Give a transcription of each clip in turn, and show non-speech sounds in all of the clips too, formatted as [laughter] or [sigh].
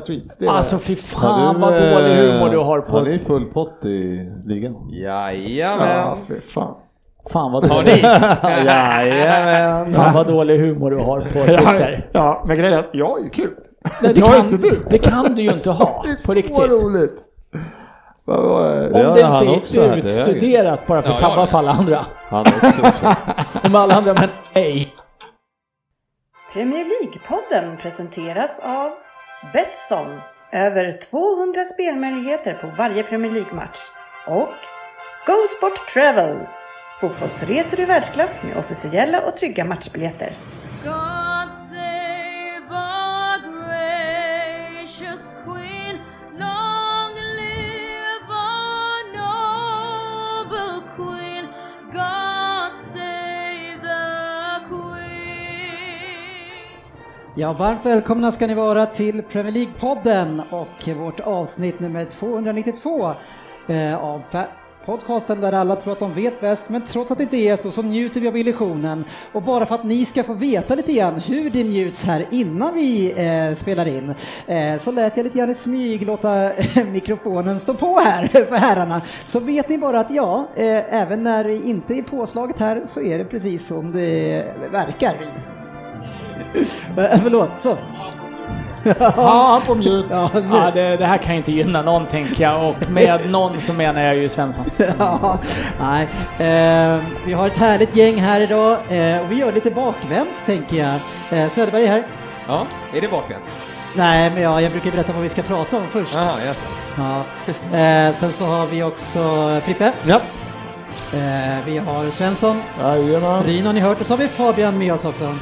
tweets. Det är Alltså fy fan vad dålig humor du har på... Har ni full pott i ligan? Jajamän. Ja, fy fan. Fan vad Har dålig, ni? [laughs] Jajamän! fan vad dålig humor du har på Twitter. ja, men grejen är att jag är ju kul. Nej, det, är kan, inte du. det kan du ju inte ha [laughs] Det är på så riktigt. roligt. Vad var det? Det Om det han inte också är höger. utstuderat bara för att Ja, för alla andra. Han också. också. [laughs] Om alla andra, men nej. Premier League-podden presenteras av Betsson. Över 200 spelmöjligheter på varje Premier League-match. Och Go Sport Travel. Fotbollsresor i världsklass med officiella och trygga matchbiljetter. Ja, varmt välkomna ska ni vara till Premier League-podden och vårt avsnitt nummer 292 eh, av podcasten där alla tror att de vet bäst, men trots att det inte är så så njuter vi av illusionen. Och bara för att ni ska få veta lite grann hur det njuts här innan vi eh, spelar in eh, så lät jag lite grann i smyg låta eh, [laughs] mikrofonen stå på här [laughs] för herrarna. Så vet ni bara att ja, eh, även när det inte är påslaget här så är det precis som det verkar. [laughs] Eh, Förlåt, så. Ja, han på mute. [laughs] Ja. Ja, det, det här kan ju inte gynna någon tänker jag och med [laughs] någon så menar jag ju Svensson. Ja, nej. Eh, vi har ett härligt gäng här idag eh, och vi gör lite bakvänt tänker jag. Eh, Söderberg är här. Ja, är det bakvänt? Nej, men ja, jag brukar berätta vad vi ska prata om först. Jaha, jaså. Ja. Eh, sen så har vi också Frippe. Ja. Eh, vi har Svensson. Jajamän. Ryn har ni hört och så har vi Fabian med oss också.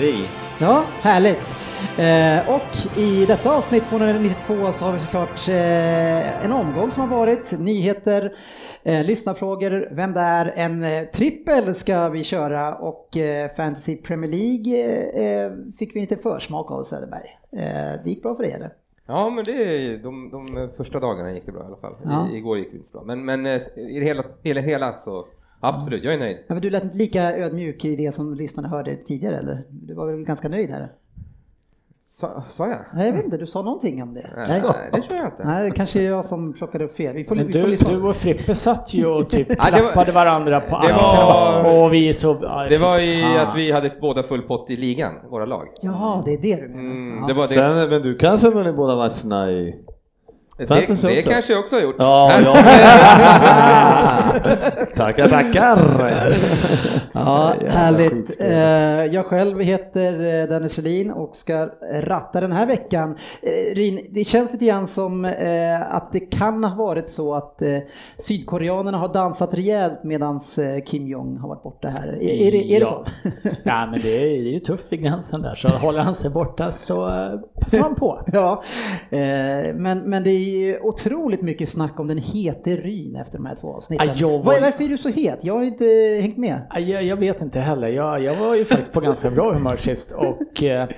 Hej. Ja, härligt. Eh, och i detta avsnitt 292 så har vi såklart eh, en omgång som har varit, nyheter, eh, lyssnarfrågor, vem det är, en eh, trippel ska vi köra och eh, Fantasy Premier League eh, fick vi lite försmak av Söderberg. Det gick bra för dig eller? Ja, men det, de, de första dagarna gick det bra i alla fall. Ja. I, igår gick det inte så bra. Men, men i det hela, hela, hela så absolut, jag är nöjd. Ja, men du lät inte lika ödmjuk i det som lyssnarna hörde tidigare eller? Du var väl ganska nöjd här? Sa, sa jag? Nej, jag vet inte, du sa någonting om det. Nej, det tror jag inte. Nej, det kanske är jag som plockade upp fel. Vi får, Men vi får du, lyssna. du och Frippe satt ju och typ [laughs] klappade varandra på axeln och var- åh vi är så... ja, Det var ju fan." att vi hade båda full pott i ligan, våra lag. Ja, det är det du menar. Mm, Ja. det var det. Sen, men du kanske vunnit båda matcherna i... Det, Fantasy det också. kanske jag också har gjort. Ja, ja. [laughs] tackar, tackar. Ja, härligt. skitspel. Eh, Jag själv heter eh, Dennis Kjellin och ska ratta den här veckan. Eh, Rin, det känns lite grann som att det kan ha varit så att sydkoreanerna har dansat rejält medan Kim Jong har varit borta här. Är, är, det, är det så? [laughs] Ja, men det är, det är ju tufft vid gränsen där, så håller han sig borta så passar han på. [laughs] Ja, men, men det är ju otroligt mycket snack om den hete Ryn efter de här två avsnitten. Ja, jag var- Varför är du så het? Jag har ju inte hängt med. Ja, Jag, jag vet inte heller. Jag, jag var ju faktiskt på ganska bra humör sist och eh,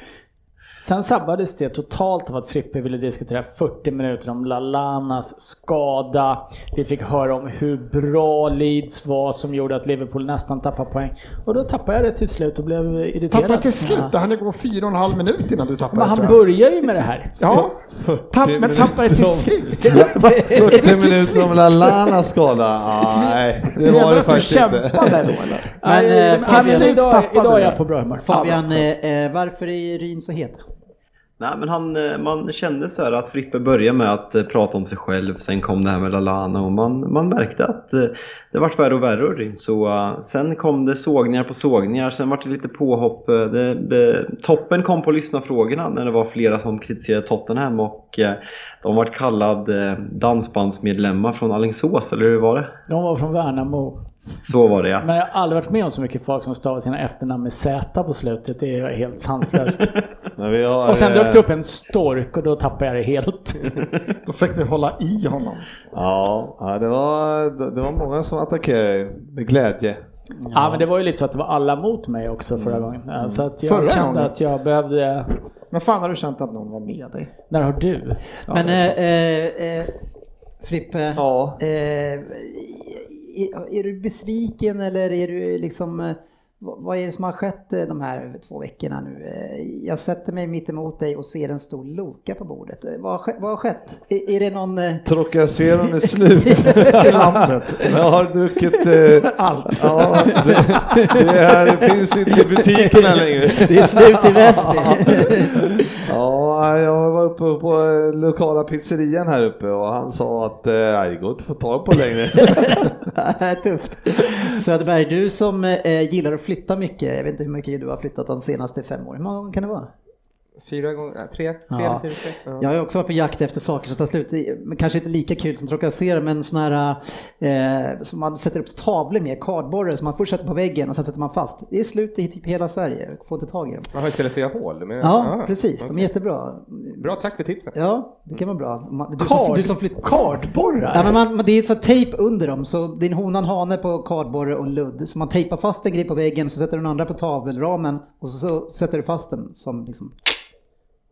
sen sabbades det totalt av att Frippe ville diskutera 40 minuter om Lalanas skada. Vi fick höra om hur bra Leeds var som gjorde att Liverpool nästan tappade poäng. Och då tappade jag det till slut och blev irriterad. Tappade till slut. Det hann gå fyra och en halv minut innan du tappade. Men han börjar ju med det här. Ja, tapp, men tappade till om- slut. [laughs] 40 minuter om Lallana skada. Ah, nej, det Menar var du det du faktiskt inte. kämpade då eller? Men, Nej, eh, men Fabian- idag, idag är det. jag på bra humör. Fabian, eh, eh, varför är Ryn så het? Nej men han, eh, man kände så här att Frippe började med att eh, prata om sig själv, sen kom det här med Lalana och man, man märkte att eh, det vart värre och värre. Så sen kom det sågningar på sågningar, sen vart det lite påhopp. Det, det, toppen kom på lyssnarfrågorna när det var flera som kritiserade Tottenham och de vart kallad eh, dansbandsmedlemmar från Alingsås, eller hur var det? De var från Värnamo. Så var det ja. Men jag har aldrig varit med om så mycket folk som stavar sina efternamn med Z på slutet. Det är helt sanslöst. [laughs] Men vi har, Och sen eh, dök det upp en stork och då tappade jag det helt. [laughs] Då fick vi hålla i honom. Ja, ja, det var, det var många som attackerade med glädje. Ja. men det var ju lite så att det var alla mot mig också förra gången. Ja, Så att jag Förra kände gången? att jag behövde... Men fan har du känt att någon var med dig? När har du? Men är sant. eh, eh, eh, Frippe, Ja. eh, är, är du besviken eller är du liksom... vad, är det som har skett eh, de här två veckorna nu? Eh, Jag sätter mig mitt emot dig och ser en stor Loka på bordet. Eh, Vad har, vad har skett? Är, är det någon... Trocacieron är slut [laughs] i landet. Jag har druckit eh, allt. Ja, det, det här finns inte i butikerna längre. Det är slut i Väsby. [laughs] Ja, jag var uppe på lokala pizzerian här uppe och han sa att eh, det går inte att få tag på längre. [laughs] Tufft. Söderberg, du som eh, gillar att flyttar mycket, jag vet inte hur mycket du har flyttat de senaste fem åren. Hur många gånger kan det vara? Fyra gånger, tre, tre Ja. fyra, sex. Ja. Jag har också varit på jakt efter saker som tar slut, kanske inte lika kul som trakassera, men sådana här eh, som man sätter upp tavlor med, kardborrar som man först sätter på väggen och sen sätter man fast. Det är slut i typ hela Sverige, jag får inte tag i dem. Man har istället för hål. Men, Ja, ah, precis, de är jättebra. Bra, tack för tipsen. Ja, det kan vara bra. Man- Du som, du som flytt... Kardborrar? Ja, men man, man- det är så tejp under dem, så det är en honan hane på kardborre och ludd. Så man tejpar fast en grej på väggen, så sätter den andra på tavelramen och så, så sätter du fast den som liksom...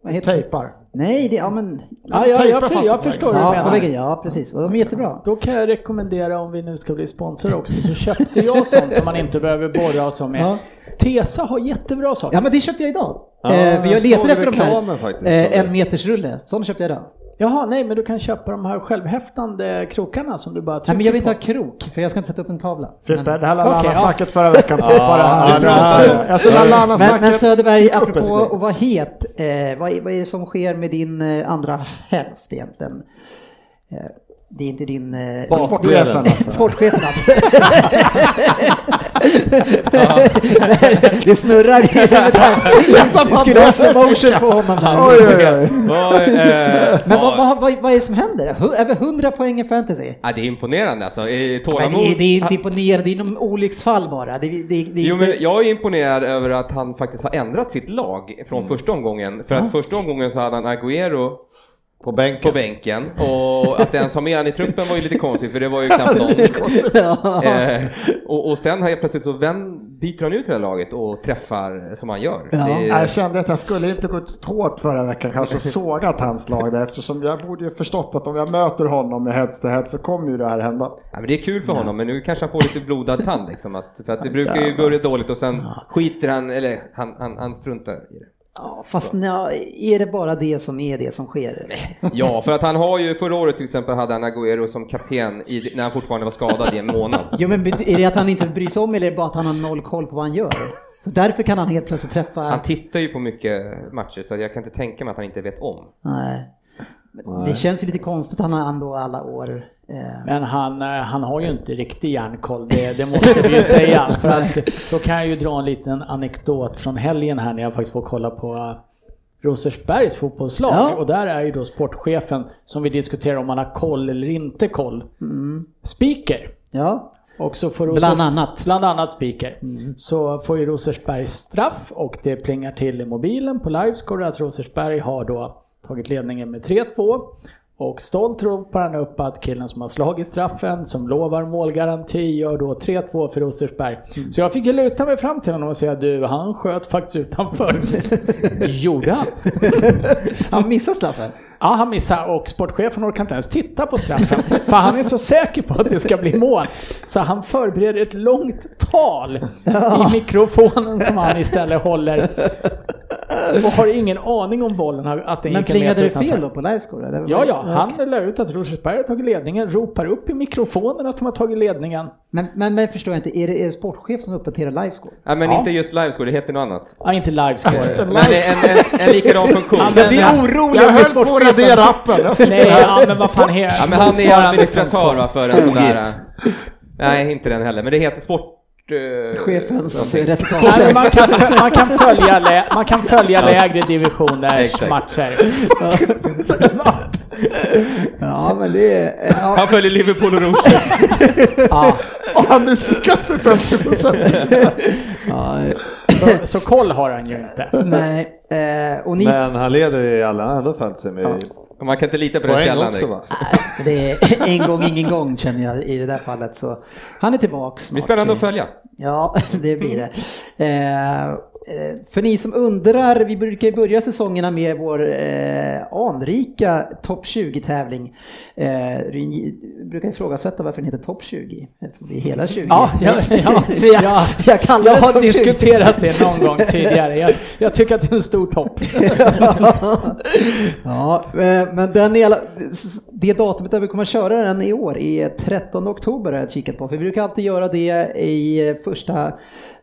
Vad heter? Tejpar. Nej, det, ja men... Ja, jag, Tejpa jag, fast jag, förstår hur du Ja, på menar. ja precis. Och de är jättebra. Då kan jag rekommendera om vi nu ska bli sponsor också så köpte jag sånt som man inte behöver borra och så med. Ja. Tesa har jättebra saker. Ja men det köpte jag idag. Ja, eh, för jag letade efter de här faktiskt. eh, en meters rulle. Sån köpte jag idag. Jaha, nej men du kan köpa de här självhäftande krokarna som du bara trycker Nej men jag vill inte på. ha krok, för jag ska inte sätta upp en tavla. Frippe, det här. Lallana-snacket förra veckan, [laughs] typ bara det här. ja, det här- Alltså men, men. Söderberg, apropå att vara het, eh, vad, är, vad är det som sker med din eh, andra hälft egentligen? Eh, det är inte din... Eh, Sportchefen, alltså. Sportchefen alltså. det snurrar i huvudet här. Du skulle ha slow motion på honom där. Oj, oj, oj. Vad, eh, Men vad, vad, vad, vad är det som händer? Över 100 poäng i fantasy? ja, det är imponerande alltså. Eh, Men Tålamod. det, är, det är inte imponerande, det är någon olycksfall bara. Det, det, det Jo, men jag är imponerad över att han faktiskt har ändrat sitt lag från första omgången. För att första omgången så hade han Agüero På bänken. på bänken och att ens ha med han i truppen var ju lite konstigt för det var ju knappt någon. Eh, och, och sen har jag plötsligt så vän, byter han ut hela laget och träffar som han gör. Ja. Det, Jag kände att jag skulle inte gått hårt förra veckan kanske och sågat hans lag där eftersom jag borde ju förstått att om jag möter honom med heads to head så kommer ju det här hända. ja, men det är kul för honom men nu kanske han får lite blodad tand liksom. Att, för att det brukar ju börja dåligt och sen skiter han, eller han, han, han struntar i det. Ja, fast nja, är det bara det som är det som sker? [laughs] Ja, för att han har ju förra året till exempel hade han Agüero som kapten i, när han fortfarande var skadad i en månad. Jo men är det att han inte bryr sig om eller är det bara att han har noll koll på vad han gör? Så därför kan han helt plötsligt träffa... Han tittar ju på mycket matcher så jag kan inte tänka mig att han inte vet om. Nej. Men Det känns ju lite konstigt, han har ändå alla år. Eh, Men han, eh, han har ju inte riktig järnkoll, det, det måste vi ju säga. [laughs] För att då kan jag ju dra en liten anekdot från helgen här när jag faktiskt får kolla på eh, Rosersbergs fotbollslag. Ja. Och där är ju då sportchefen, som vi diskuterar om han har koll eller inte koll, speaker. ja, Och så får Bland annat. Bland annat speaker. Så får ju Rosersberg straff och det plingar till i mobilen på livescore att Rosersberg har då tagit ledningen med 3-2. Och stolt ropar han upp att killen som har slagit straffen, som lovar målgaranti, gör då 3-2 för Rosersberg. Så jag fick ju luta mig fram till honom och säga du, han sköt faktiskt utanför. [laughs] Gjorde han? [laughs] han missar straffen. Ja, han missar och sportchefen orkar inte ens titta på straffen. för han är så säker på att det ska bli mål. Så han förbereder ett långt tal i mikrofonen som han istället håller. Och har ingen aning om bollen, att den Men gick en plingade meter det utanför. fel då på livescore? Ja, ja, han la ut att Rosersberg har tagit ledningen, ropar upp i mikrofonen att de har tagit ledningen. Men, men, men förstår jag inte, är det, är det sportchef som uppdaterar livescore? Ja, men Ja. inte just livescore, det heter något annat. Ja, inte livescore. Men en, en, en likadan funktion. men det är orolig Jag höll på att radera appen. Jag Nej, ja, men vad fan heter Ja, men han är administratör för en sån där... Nej, inte den heller, men det heter sport... eh, Chefens Nej, resultat. man, kan, man, kan [laughs] följa lä, man kan följa lägre divisioners matcher. [laughs] Ja, men det är... Ja, Han följer Liverpool och Rosers. [laughs] Ja, Och han misslyckas med 50 procent. ja, så, så koll har han ju inte. nej. Eh, och ni... Men han leder i alla, följt sig med Man kan inte lita på den källan också direkt. det är [laughs] en gång, ingen gång känner jag i det där fallet. Så han är tillbaks Det blir snart. spännande att följa. Ja, [laughs] det blir det. Eh, för ni som undrar, vi brukar börja säsongerna med vår eh, anrika topp 20-tävling. Eh, vi brukar ifrågasätta varför den heter topp 20, eftersom det är hela 20. Ja, ja, ja, [laughs] jag, ja. jag kallar Jag har topp 20. diskuterat det någon gång [laughs] tidigare. Jag, jag tycker att det är en stor topp. [laughs] ja, eh, men den är det datumet där vi kommer att köra den i år är 13 oktober har jag kikat på. För vi brukar alltid göra det i första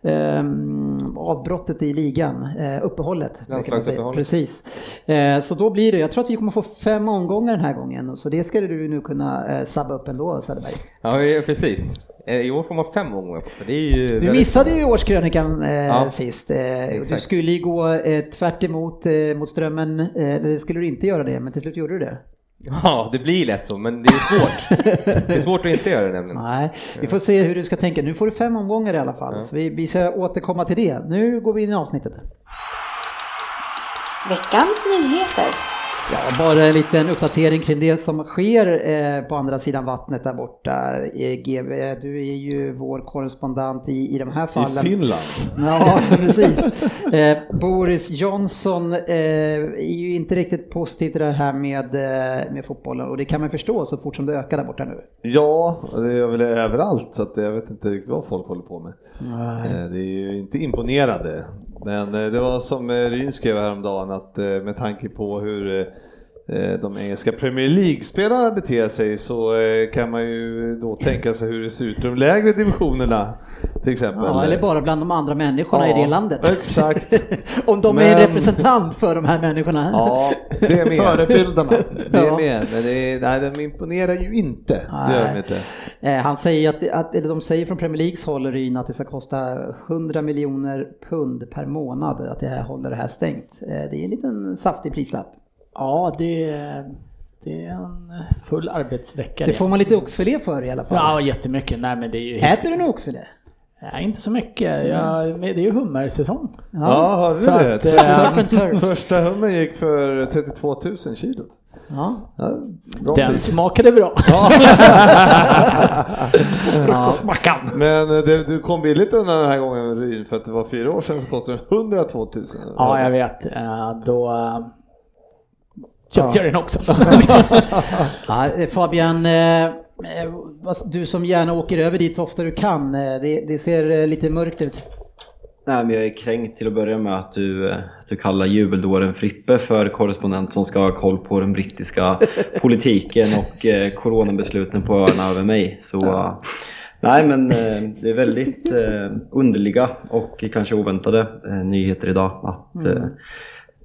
ehm, avbrottet i ligan, eh, uppehållet. Landslagsuppehållet. Precis. Eh, så då blir det, jag tror att vi kommer få fem omgångar den här gången. Så det ska du nu kunna eh, sabba upp ändå Söderberg. Ja, precis. Eh, I år får man fem gånger på sig. Du missade ju årskrönikan eh, Ja, sist. Eh, du exakt. skulle ju gå eh, tvärt emot eh, mot strömmen, eh, eller skulle du inte göra det, men till slut gjorde du det. Ja, det blir lätt så, men det är svårt. det är svårt att inte göra det nämligen. Nej, vi får se hur du ska tänka. Nu får du fem omgångar i alla fall, så vi, vi ska återkomma till det. Nu går vi in i avsnittet. Veckans nyheter. Ja, bara en liten uppdatering kring det som sker eh, på andra sidan vattnet där borta. Eh, GB, du är ju vår korrespondent i, i de här I fallen. Finland. Ja, [laughs] precis. Eh, Boris Johnson eh, är ju inte riktigt positiv till det här med, med fotbollen och det kan man förstå så fort som det ökar där borta nu. Ja, det är väl överallt så att jag vet inte riktigt vad folk håller på med. Det är ju inte imponerande. Men det var som Ryn skrev häromdagen att med tanke på hur de engelska Premier League-spelarna beter sig så eh, kan man ju då tänka sig hur det ser ut i de lägre divisionerna till exempel. Ja, eller bara bland de andra människorna Ja, i det landet. Exakt. [laughs] Om de är en Men- representant för de här människorna. Ja, det är med. Förebilderna. [laughs] Det är med, men det är, nej, de imponerar ju inte. Det gör de Nej. inte. Eh, Han säger att, att, eller de säger från Premier Leagues håll Ryn, att det ska kosta 100 miljoner pund per månad att det här håller det här stängt. Eh, Det är en liten saftig prislapp. Ja, det, det är en full arbetsvecka. Det får man lite oxfilé för i alla fall. Ja, jättemycket. Nej, men det är ju... Äter du nog oxfilé? Nej, inte så mycket. Jag, men det är ju hummersäsong. Ja, hörde Så du det? att, eh. Första hummen gick för 32 000 kilo. Ja. Ja, Den pris. smakade bra. [laughs] [laughs] Frukostmackan. Men eh, det, du kom billigt undan den här gången Ryn för att det var fyra år sedan så kostade den 102 000. Ja, jag vet. Eh, Då jag den också. [laughs] [laughs] Ja, eh, Fabian, eh, eh, du som gärna åker över dit så ofta du kan, det, det ser lite mörkt ut. Nej, men jag är kränkt till att börja med att du, att du kallar jubeldåren Frippe för korrespondent som ska ha koll på den brittiska [laughs] politiken och eh, coronabesluten på öarna över mig. Så, eh, nej, men eh, det är väldigt eh, underliga och kanske oväntade eh, nyheter idag. Att eh,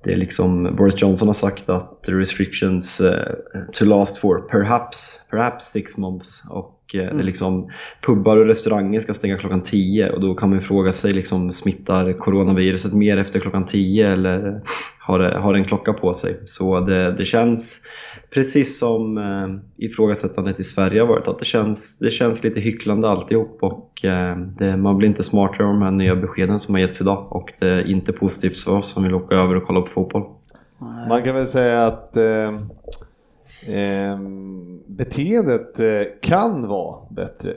det är liksom Boris Johnson har sagt att the restrictions eh, to last for perhaps, perhaps six months. Och eh, det är liksom pubbar och restauranger ska stänga klockan 10 och då kan man fråga sig liksom smittar coronaviruset mer efter klockan 10 eller har har en klocka på sig? Så det, det känns precis som eh, ifrågasättandet i Sverige har varit att det känns, det känns lite hycklande alltihop och eh, det, man blir inte smartare av de här nya beskeden som har getts idag och det är inte positivt för oss som vill åka över och kolla på fotboll. Man kan väl säga att eh, eh, beteendet eh, kan vara bättre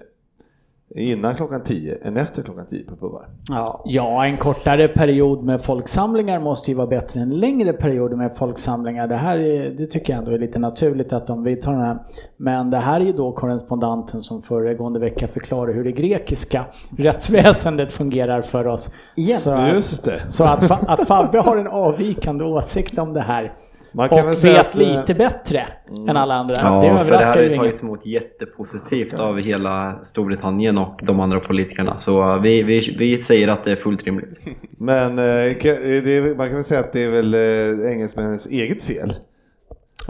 innan klockan 10 än efter klockan 10 på pubbar. Ja. Ja, en kortare period med folksamlingar måste ju vara bättre än längre perioder med folksamlingar. Det här är, det tycker jag ändå är lite naturligt att de vidtar den här. Men det här är ju då korrespondenten som föregående vecka förklarade hur det grekiska rättsväsendet fungerar för oss. Igen. Så att, Just det. så att, att Fabbe har en avvikande åsikt om det här Man kan och väl säga vet att, eh, lite bättre än alla andra. det Ja, för det här överraskar har ju tagits emot jättepositivt av hela Storbritannien och de andra politikerna. Så vi, vi, vi säger att det är fullt rimligt. [laughs] Men eh, det är, man kan väl säga att det är väl eh, engelsmännens eget fel.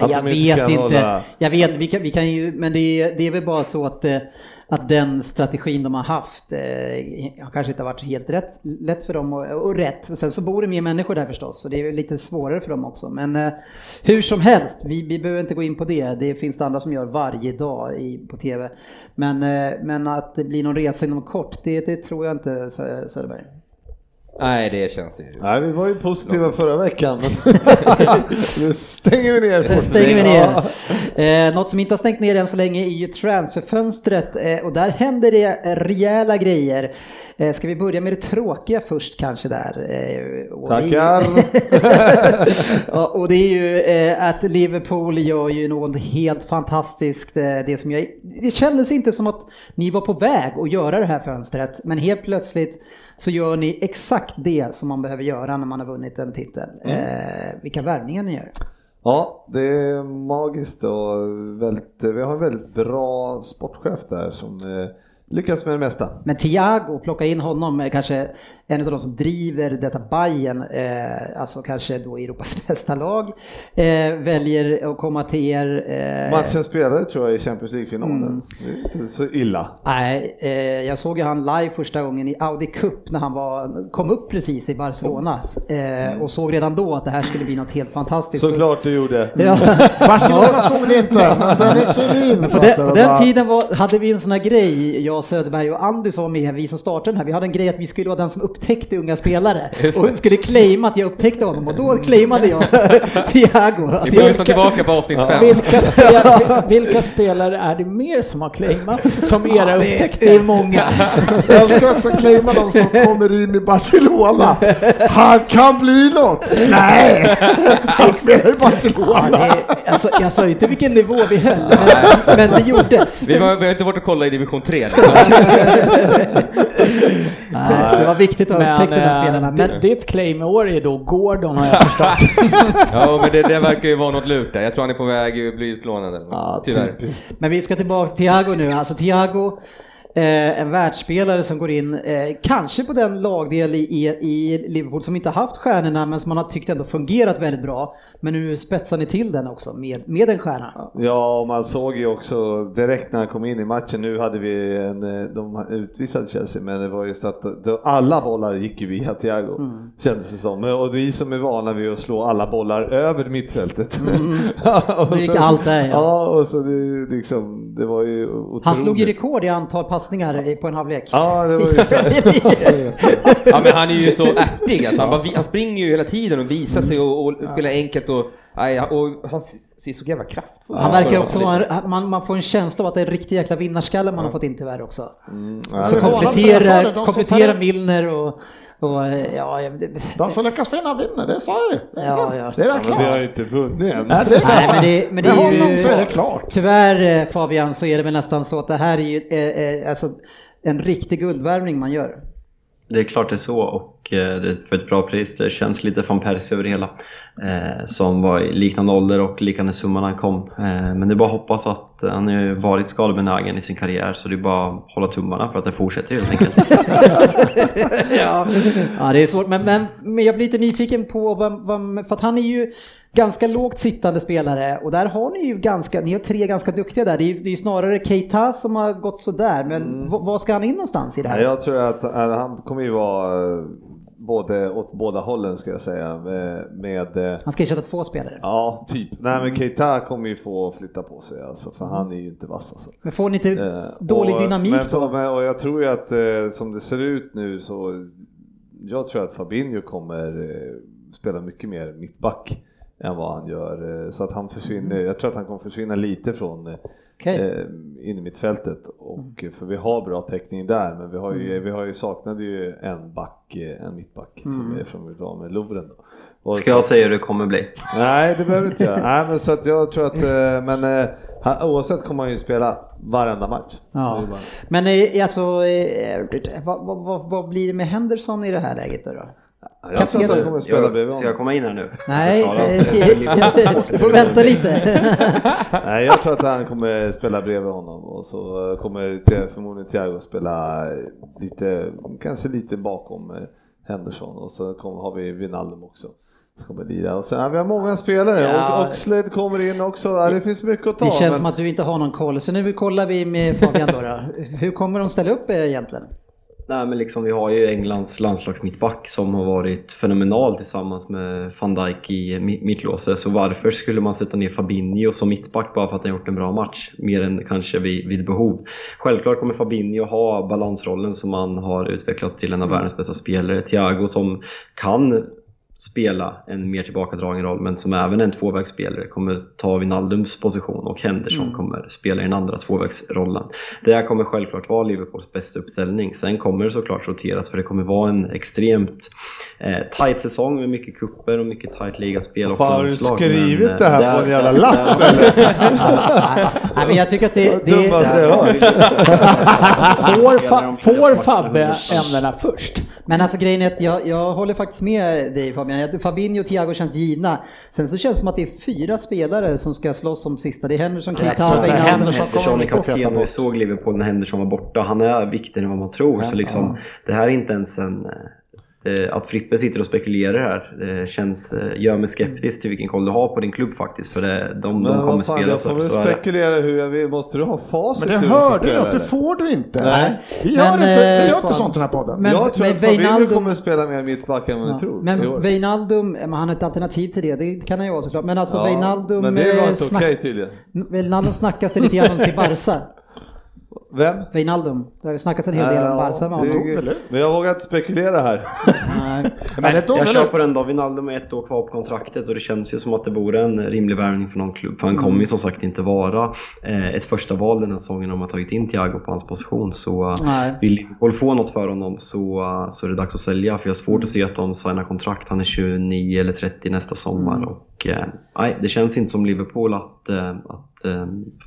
Att jag vet inte. hålla- Jag vet, vi kan, vi kan ju, men det är, det är väl bara så att, eh, att den strategin de har haft eh, har kanske inte varit helt rätt, lätt för dem och, och rätt. Och sen så bor det mer människor där förstås, så det är lite svårare för dem också. Men eh, hur som helst, vi, vi behöver inte gå in på det. Det finns det andra som gör varje dag i, på TV. Men, eh, men att det blir någon resa inom kort, det, det tror jag inte Sö- Söderberg. Nej, det känns ju... Nej, vi var ju positiva förra veckan, [laughs] nu stänger vi ner. Det stänger vi ner. Eh, något som inte har stängt ner än så länge är ju transferfönstret eh, och där händer det rejäla grejer. Eh, ska vi börja med det tråkiga först kanske där? Eh, Tackar. [laughs] Ja, och det är ju eh, att Liverpool gör ju något helt fantastiskt. Eh, det, som jag, det kändes inte som att ni var på väg att göra det här fönstret, men helt plötsligt så gör ni exakt det som man behöver göra när man har vunnit en titel. Eh, vilka värvningar ni gör. Ja, det är magiskt och väldigt, vi har en väldigt bra sportchef där som eh, lyckas med det mesta. Men Thiago, plocka in honom, är kanske en av de som driver detta Bayern, eh, alltså kanske då Europas [laughs] bästa lag, eh, väljer att komma till er. Eh, Matchens spelare tror jag i Champions League-finalen. Det är inte så illa. Nej, eh, jag såg ju han live första gången i Audi Cup när han var, kom upp precis i Barcelona eh, och såg redan då att det här skulle bli något helt fantastiskt. Så- Såklart du gjorde. [laughs] Ja. Barcelona [laughs] såg det inte, men Dennis Kjellin På den, på den tiden var, hade vi en sån här grej, jag, Söderberg och Andy som var med, vi som startade den här, vi hade en grej att vi skulle vara den som upptäckte unga spelare [laughs] och skulle claima att jag upptäckte honom och då claimade jag [laughs] Thiago. Att Vi får lyssna tillbaka på avsnitt fem. Vilka, [laughs] spel, vilka spelare är det mer som har claimats som era det, är, upptäckte? det är många. Jag älskar också att claima de som kommer in i Barcelona. Han kan bli något! Nej! Han spelar i Ja, Barcelona. det, är- alltså, jag sa ju inte vilken nivå vi höll, men, men det gjordes. Vi har inte varit och kollat i division 3 liksom. Nej, det var viktigt att upptäcka de här eh, spelarna. di- Men, ditt claim i år är då Gordon har jag förstått. [laughs] Ja, men det, det verkar ju vara något lurt där. Jag tror han är på väg att bli utlånad. Ja, Tyvärr. typiskt. men vi ska tillbaka till Thiago nu. Alltså Thiago, eh, en världsspelare som går in, eh, kanske på den lagdel i, i, i Liverpool som inte haft stjärnorna men som man har tyckt ändå fungerat väldigt bra. Men nu spetsar ni till den också med, med en stjärna. Ja, och man såg ju också direkt när han kom in i matchen, nu hade vi en, eh, de utvisade Chelsea, men det var ju så att alla bollar gick ju via Thiago, Mm. kändes det som. Och vi som är vana vid att slå alla bollar över mittfältet. [laughs] Och Det gick allt där, ja. ja. och så det, liksom, det var ju otroligt. Han slog ju rekord i antal passningar på en halvlek. Ja, det var ju så. [laughs] Ja, men han är ju så ärtig alltså. han, bara, han springer ju hela tiden och visar sig och, och spelar enkelt och, och han ser så jävla kraftfull Han verkar också vara, man, man får en känsla av att det är en riktig jäkla vinnarskalle man har fått in tyvärr också. Ja, Så det- kom- jag sa det, komplettera, de som komplettera tar- Milner och, och eh, ja, jag- det, De som lyckas vinna vinner, det sa jag ju. Ja, ja. Det är Ja, rätt men vi har klart. ju inte vunnit än. Nej, det är Nej, men det, men det är honom ju... så är det klart. Tyvärr eh, Fabian så är det väl nästan så att det här är ju eh, eh, alltså, en riktig guldvärvning man gör. Det är klart det är så och eh, det är för ett bra pris. Det känns lite van Persie över det hela. Eh, som var i liknande ålder och liknande summa när han kom. Eh, men det är bara att hoppas att han har ju varit skadebenägen i sin karriär så det är bara att hålla tummarna för att det fortsätter helt enkelt. [laughs] ja. ja, det är svårt. Men, men, men jag blir lite nyfiken på, vad, vad, för att han är ju ganska lågt sittande spelare och där har ni ju ganska, ni har tre ganska duktiga där. Det är ju det är snarare Keita som har gått sådär, men v- var ska han in någonstans i det här? jag tror att eh, han kommer ju vara eh, både åt båda hållen ska jag säga. Med, med eh, Han ska ersätta två spelare. Ja, typ. Nej men Keita kommer ju få flytta på sig alltså, för han är ju inte vass alltså. Men får ni inte Eh, dålig och, dynamik men, då? Men, och jag tror ju att eh, som det ser ut nu så jag tror att Fabinho kommer eh, spela mycket mer mittback än vad han gör. Eh, så att han försvinner, jag tror att han kommer försvinna lite från eh, Okej. eh, in i mittfältet. Och, Mm. För vi har bra täckning där men vi har ju, vi har ju saknade ju en back, eh, en mittback Mm. som är från vi var med Lovren. då. Och Ska så- jag säga hur det kommer bli? Nej, det behöver du inte göra. [laughs] Nej, men så att jag tror att, eh, men eh, han, oavsett kommer han ju spela varenda match. Ja. bara- Men eh, alltså, eh, vad, vad, vad, vad blir det med Henderson i det här läget då? då? Jag tror att han kommer spela bredvid Jag, ska jag honom. komma in här nu? Nej, Ja, eh, [laughs] du får vänta lite. [laughs] Nej, jag tror att han kommer spela bredvid honom och så kommer förmodligen Thiago spela lite, kanske lite bakom eh, Henderson och så kommer, har vi Wijnaldum också. Som kommer lira och sen ja, vi har många spelare Ja. och Oxlade kommer in också. Ja, det finns mycket att ta. Det känns men- som att du inte har någon koll, så nu kollar vi med Fabian då. då. Hur kommer de ställa upp eh, egentligen? Nej men liksom vi har ju Englands landslagsmittback som har varit fenomenal tillsammans med van Dijk i mi- mittlåset. Så varför skulle man sätta ner Fabinho som mittback bara för att han gjort en bra match? Mer än kanske vid, vid behov. Självklart kommer Fabinho ha balansrollen som han har utvecklats till en av världens bästa spelare. Thiago som kan spela en mer tillbakadragen roll men som även en tvåvägsspelare kommer ta Wijnaldums position och Henderson kommer spela i den andra tvåvägsrollen. Det här kommer självklart vara Liverpools bästa uppställning. Sen kommer det såklart roteras för det kommer vara en extremt eh, tight säsong med mycket kupper och mycket tight ligaspel och Fan, har du landslag. skrivit Men, eh, det här där- på en jävla lapp där- eller? [laughs] Nej, men jag tycker att det, det, hört. [laughs] Får, fa, får Fabbe ämnena först? Men alltså grejen är att jag, jag håller faktiskt med dig Jag- Fabinho och Thiago känns givna. Sen så känns det som att det är fyra spelare som ska slåss om sista. Det är Henderson, Keita. Wijnaldum. Henderson kommer kapten vi såg Liverpool när Henderson var borta. Han är viktigare än vad man tror. Så liksom, det här är inte ens en... eh, Att Frippe sitter och spekulerar här det känns, eh, gör mig skeptisk till vilken koll du har på din klubb faktiskt. För det, de, de Men kommer vad fan, spela jag så. så är det. spekulera hur jag vill. Måste du ha facit? Men det hur du ska hörde du att det får du inte. Nej. Vi gör, Men, inte, vi eh, gör inte sånt i den här podden. Men- jag tror men att Fabinho kommer spela mer mittback än vad ni tror. Men. Wijnaldum, men han har ett alternativ till det, det kan han ju vara såklart. Men alltså Ja, Wijnaldum, Men det var eh, inte snack- okej tydligen. Wijnaldum snackas det lite grann om till Barca. [laughs] Vem? Wijnaldum, det har ju snackats en hel del om Barca med honom. Men jag vågar inte spekulera här. Nej. [laughs] Men det tog Jag den då. Wijnaldum är ett år kvar på kontraktet och det känns ju som att det vore en rimlig värvning för någon klubb. För han kommer ju som sagt inte vara eh, ett första val den här säsongen om man tagit in Thiago på hans position. Så Nej. vill Liverpool få något för honom så, så är det dags att sälja. För jag har svårt att se att de signar kontrakt. Han är 29 eller 30 nästa sommar. Och, eh, nej, det känns inte som Liverpool att, eh, att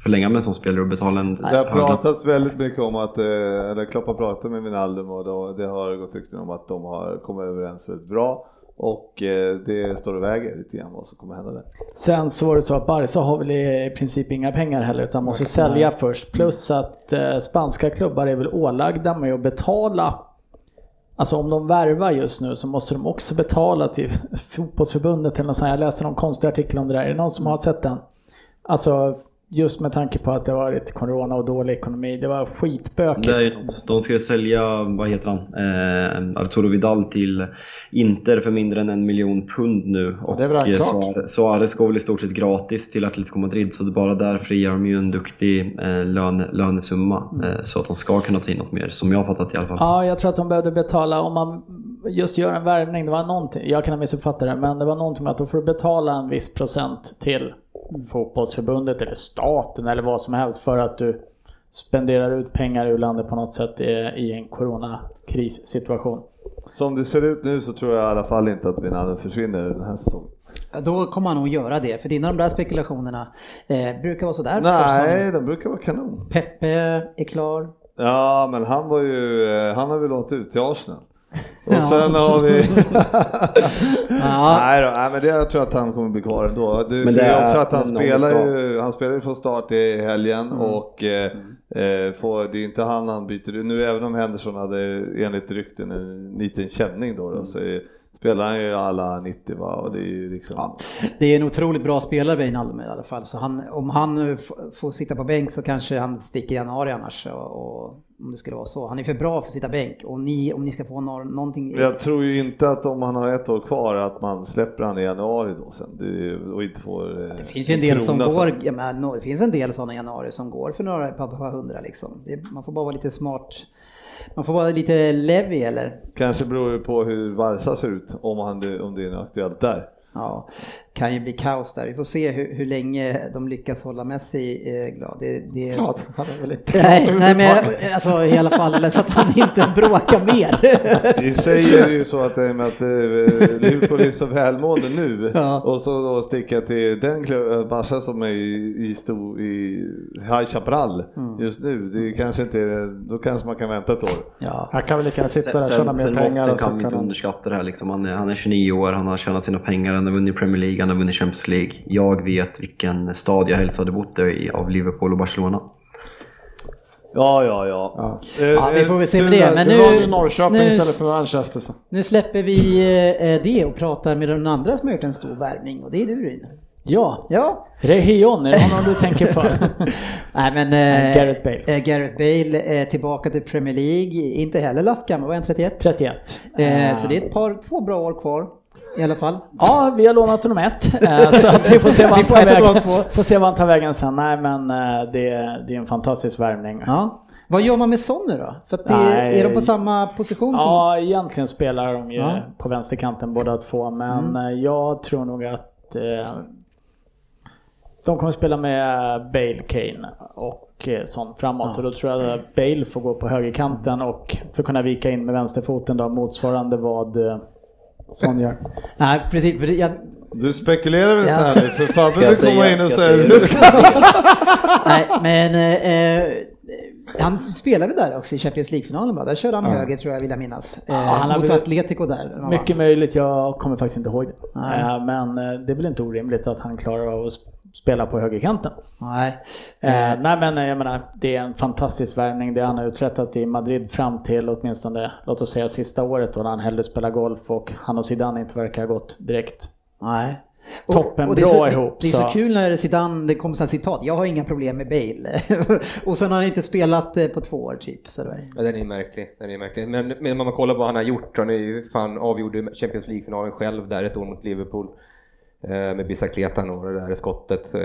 förlänga med en sån spelare och betala en Det har pratats väldigt mycket om att, eh, eller Klopp har pratat med Wijnaldum och då, det har gått rykten om att de har kommit överens väldigt bra. Och eh, det står och väger lite grann vad som kommer hända där. Sen så var det så att Barca har väl i princip inga pengar heller utan måste sälja först. Plus att eh, spanska klubbar är väl ålagda med att betala Alltså om de värvar just nu så måste de också betala till [laughs] fotbollsförbundet eller något sånt. Jag läste någon konstig artikel om det där. Är det någon som har sett den? Alltså just med tanke på att det varit corona och dålig ekonomi. Det var skitbökigt. De ska sälja, vad heter han, eh, Arturo Vidal till Inter för mindre än en miljon pund nu. Och det är eh. Suarez- går väl i stort sett gratis till Atletico Madrid så det bara där frigör de ju en duktig eh, lön, lönesumma. Mm. Eh, så att de ska kunna ta in något mer, som jag har fattat i alla fall. Ja, jag tror att de behövde betala om man just gör en värvning. Det var någonting, jag kan ha missuppfattat det, men det var någonting med att då får du betala en viss procent till fotbollsförbundet eller staten eller vad som helst för att du spenderar ut pengar ur landet på något sätt i, en coronakrissituation. Som det ser ut nu så tror jag i alla fall inte att Wijnaldum försvinner den här säsongen. Då kommer han nog göra det, för dina de där spekulationerna eh, brukar vara sådär. Nej, de brukar vara kanon. Peppe är klar. Ja, men han var ju, eh, han har vi lånat ut till Arsenal. Och Ja. sen har vi... [laughs] Ja. nej, då, nej men det, jag tror att han kommer bli kvar ändå. Du Men ser också att han spelar ju, han spelar ju från start i helgen och eh, eh, får, det är inte han han byter ut. Nu även om Henderson hade enligt rykten en liten känning då, då så är, spelar han ju alla 90 va och det är ju liksom... Det är en otroligt bra spelare Wijnaldum i alla fall. Så han, om han får sitta på bänk så kanske han sticker i januari annars. Och, och, om det skulle vara så. Han är för bra för att sitta bänk. Och ni, om ni ska få nå- någonting... Jag tror ju inte att om han har ett år kvar att man släpper han i januari då sen det, och inte får eh, Det finns ju en del som för går, ja, men, det finns en del sådana i januari som går för några par, hundra liksom. Det, man får bara vara lite smart. Man får vara lite Levi eller? Kanske beror det på hur Varsa ser ut om, han, om det är aktuellt där. Ja, kan ju bli kaos där. Vi får se hur, hur länge de lyckas hålla Messi eh, glad. Det, det... Klart, han är väl inte Nej, nej men alltså i alla fall [laughs] så att han inte bråkar mer. [laughs] Vi säger ju så att det är med att eh, Liverpool är så välmående nu Ja. och så då sticka till den klubben, Barca som är i, i, stor, i High Chaparral Mm. just nu. Det kanske inte är, då kanske man kan vänta ett år. Ja, Han kan väl lika gärna sitta där och Sen, tjäna sen, mer sen pengar måste så kan vi inte han... underskatta det här liksom. han, är, han är 29 år, han har tjänat sina pengar, han har vunnit Premier League, han har vunnit Champions League. Jag vet vilken stad jag helst hade bott i av Liverpool och Barcelona. Ja, ja, ja. Eh, Ja, vi får väl se med det, men Nu var Norrköping nu- istället för Manchester. Så. nu släpper vi eh, det och pratar med den andra som har gjort en stor värvning och det är du Ryn. Ja, Ja. Rehion, är det honom du tänker på? [laughs] Nej men eh, Gareth Bale. eh, Gareth Bale eh, tillbaka till Premier League, inte heller lastgammal, vad är han 31? 31. Eh, så det är ett par, två bra år kvar i alla fall. Ja, vi har lånat honom ett, eh, så att vi får se vad [laughs] han tar vägen. de två. Får se vad han tar vägen sen. Nej, men eh, det, det är en fantastisk värvning. Ja. Vad gör man med Son nu då? För att det, Nej. är de på samma position som... Ja, egentligen spelar de ju Ja. på vänsterkanten båda två, men eh, jag tror nog att eh, de kommer spela med Bale, Kane och sånt framåt och då tror jag att Bale får gå på högerkanten och för att kunna vika in med vänsterfoten då motsvarande vad eh, Son gör. Nej, precis. För det, jag, Du spekulerar väl inte Ja. här? För fan [laughs] Ska vill komma in och ska säga... säga- [laughs] nej, men eh, eh, han spelade där också i Champions League-finalen va? Där körde han höger tror jag vill jag minnas. Eh, han har mot väl- Atletico där. Mycket möjligt, jag kommer faktiskt inte ihåg det. Nej. Eh, Men eh, det är väl inte orimligt att han klarar av att sp- spela på högerkanten. Nej. Eh, nej men jag menar, det är en fantastisk värvning. Det han har uträttat i Madrid fram till åtminstone, låt oss säga sista året då när han hellre spelar golf och han och Zidane inte verkar ha gått direkt. Nej. Toppen det är bra så, ihop, Det är så så- kul när Zidane, det kommer så här citat, jag har inga problem med Bale. [laughs] och sen har han inte spelat eh, på två år typ. Så där. Ja, den är märklig. Den är märklig. Men, men om man kollar vad han har gjort. Han är ju fan avgjorde Champions League-finalen själv där ett år mot Liverpool. Eh, Med bicicletan och det där skottet. eh,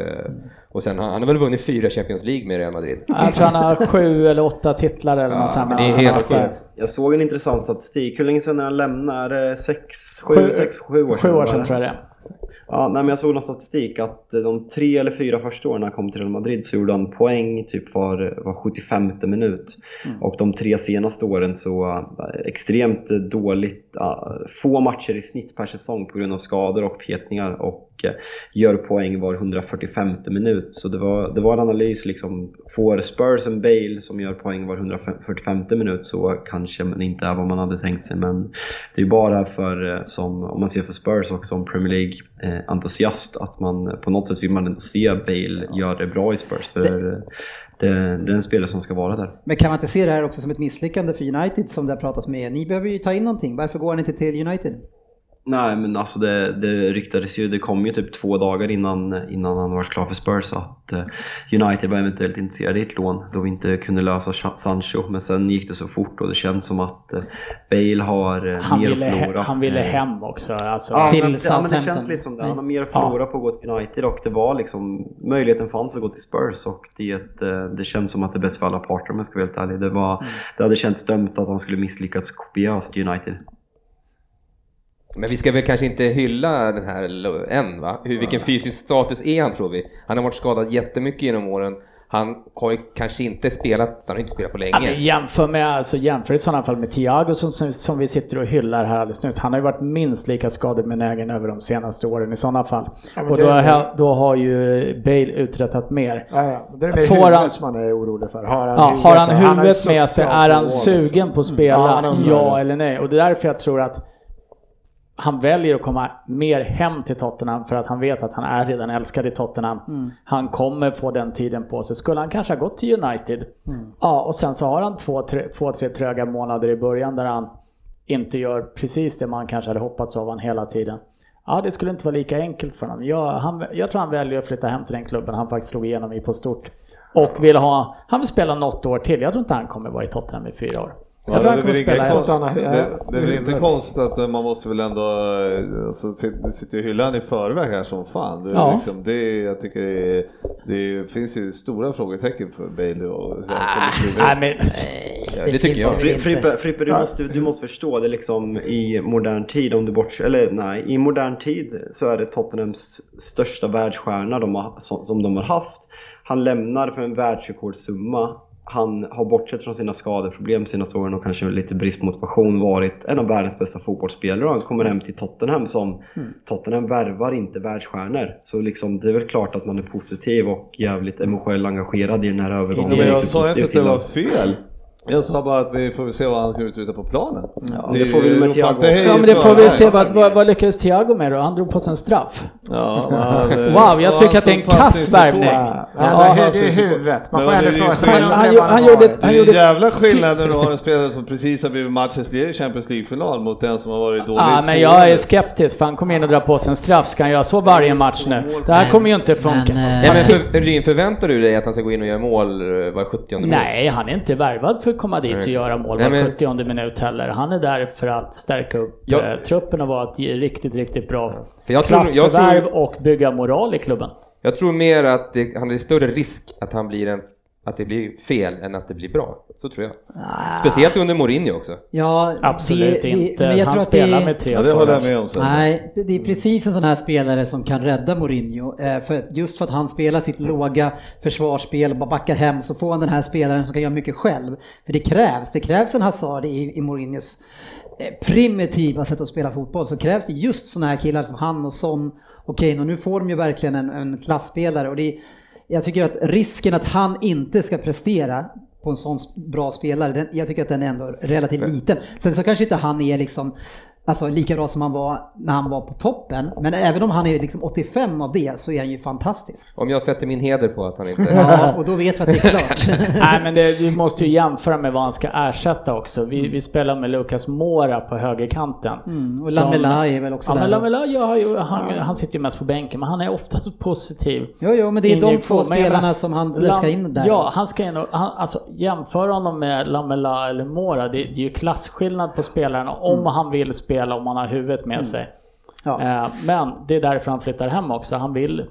Och sen har han har väl vunnit fyra Champions League med Real Madrid. Jag tror han har sju eller åtta titlar eller något sånt. men det är helt där. sjukt. Jag såg en intressant statistik. Hur länge sedan han lämnade? Sex, sju, Sju- sex, sju år sedan? Sju år sedan tror jag det. Ja, nej, men jag såg någon statistik att de tre eller fyra första åren han kom till Real Madrid så gjorde han poäng typ var, var 75 minut. Och de tre senaste åren så äh, extremt dåligt, äh, få matcher i snitt per säsong på grund av skador och petningar och äh, gör poäng var 145 minut. Så det var, det var en analys liksom, får Spurs en Bale som gör poäng var 145 minut så kanske man inte är vad man hade tänkt sig men det är ju bara för, som, om man ser för Spurs och som Premier League entusiast att man på något sätt vill man ändå se Bale göra det bra i Spurs för det, det, det är en spelare som ska vara där. Men kan man inte se det här också som ett misslyckande för United som det har pratats med? Ni behöver ju ta in någonting, varför går han inte till United? Nej men alltså det, det ryktades ju, det kom ju typ två dagar innan, innan han var klar för Spurs att eh, United var eventuellt intresserade i ett lån då vi inte kunde lösa Sa- Sancho men sen gick det så fort och det känns som att eh, Bale har eh, Han mer ville, att förlora. han ville hem också. Alltså, Ja, Till men, ja, men det känns lite som det. Han har mer att förlora på att gå till United och det var liksom möjligheten fanns att gå till Spurs och det, det känns som att det är bäst för alla parter om jag ska vara helt ärlig. Det, var, Mm. det hade känts dömt att han skulle misslyckats kopiöst United. Men vi ska väl kanske inte hylla den här än va? Hur, vilken fysisk status är han tror vi? Han har varit skadad jättemycket genom åren. Han har ju kanske inte spelat, han har inte spelat på Ja, länge. jämför, med, alltså, jämför i sådana fall med Thiago som, som, som vi sitter och hyllar här alldeles nyss. Han har ju varit minst lika skadebenägen över de senaste åren i sådana fall. Ja, och då, är- har- då har ju Bale uträttat mer. Ja, ja. Det är mer Får huvudet han- som man är orolig för. Har han Ja, har han har ju huvudet med sig, är han sugen liksom. på att Ja, spela? han undrar ja eller nej? Och det är därför jag tror att han väljer att komma mer hem till Tottenham för att han vet att han är redan älskad i Tottenham. Mm. Han kommer få den tiden på sig. Skulle han kanske ha gått till United? Mm. Ja, och sen så har han två, tre, två, tre tröga månader i början där han inte gör precis det man kanske hade hoppats av honom hela tiden. Ja, det skulle inte vara lika enkelt för honom. Jag, han, jag tror han väljer att flytta hem till den klubben han faktiskt slog igenom i på stort. Och vill ha, han vill spela något år till. Jag tror inte han kommer vara i Tottenham i fyra år. Jag Ja, tror det, han är kommer spela konst, Jag han det, det är väl ja, inte ja. konstigt att eh, man måste väl ändå, eh, alltså, du sitter ju han i förväg här som fan. Det, Ja. liksom, det, är- jag tycker det, är, det finns ju stora frågetecken för Bale och bli. Nej, men, Ja, det tycker jag. Frippe, Frippe du, måste, du måste förstå det liksom i modern tid, om du bort, eller nej, i modern tid så är det Tottenhams största världsstjärna de har, som, som de har haft. Han lämnar för en världsrekordsumma. Han har bortsett från sina skadeproblem senaste åren och kanske lite brist på motivation varit en av världens bästa fotbollsspelare och han kommer hem till Tottenham som Tottenham värvar inte världsstjärnor. Så liksom, det är väl klart att man är positiv och jävligt emotionellt engagerad i den här Ja, övergången. men är jag sa inte positiv att det var fel. Jag sa bara att vi får se vad han kan uträtta på planen. det får vi med Thiago. Ja men det får vi se, vad, vad, vad lyckades Thiago med då? Han drog på sig en straff. Ja, [laughs] eh, Wow, jag tycker att det är en kass värvning. Ja, Ja, ja, det är huvudet. Man får ändå fråga sig. Han, han, gjorde. Det han är en gjorde jävla skillnad när du har en spelare som precis har blivit matchens ledare i Champions League-final mot den som har varit dålig Ja, men jag är skeptisk för han kommer in och drar på sig en straff. Ska han göra så varje match nu? Det här kommer ju inte funka. men, eh, men för, förväntar du dig att han ska gå in och göra mål eh, var 70 minut? Nej, han är inte värvad för att komma dit och göra mål var men- 70 minut heller. Han är där för att stärka upp Ja. eh, truppen och vara ett riktigt, riktigt bra För jag tror- jag klassförvärv tror- och bygga moral i klubben. Jag tror mer att det, han är större risk att han blir en att det blir fel än att det blir bra. Så tror jag. Speciellt under Mourinho också. Ja, Absolut det- det- inte. men jag han tror att det spelar är- med tre Ja, det håller jag med om sen. Nej, det är precis en sån här spelare som kan rädda Mourinho. Eh, För just för att han spelar sitt låga försvarsspel, bara backar hem, så får han den här spelaren som kan göra mycket själv. För det krävs, det krävs en Hazard i, i Mourinhos eh, primitiva sätt att spela fotboll. Så krävs det just såna här killar som han och Son och Kane. Och nu får de ju verkligen en, en klassspelare. Och det är, jag tycker att risken att han inte ska prestera på en sån bra spelare, den, jag tycker att den är ändå relativt liten. Sen så kanske inte han är liksom Alltså lika bra som han var när han var på toppen. Men även om han är liksom 85 av det så är han ju fantastisk. Om jag sätter min heder på att han inte... Ja, och då vet vi att det är klart. [laughs] Nej men det, vi måste ju jämföra med vad han ska ersätta också. Vi, vi spelar med Lucas Mora på högerkanten. Mm, och Lamela är väl också Ja, men där. Lamela, ja, han, han sitter ju mest på bänken, men han är oftast [laughs] positiv. Jo, jo, men det är de två Men spelarna menar, som han Lam- ska in där. Ja, han ska in och, han, alltså jämför honom med Lamela eller Mora, det, det är ju klasskillnad på spelarna om Mm. han vill spela, om han har huvudet med sig. Ja. Eh, Men det är därför han flyttar hem också. Han vill,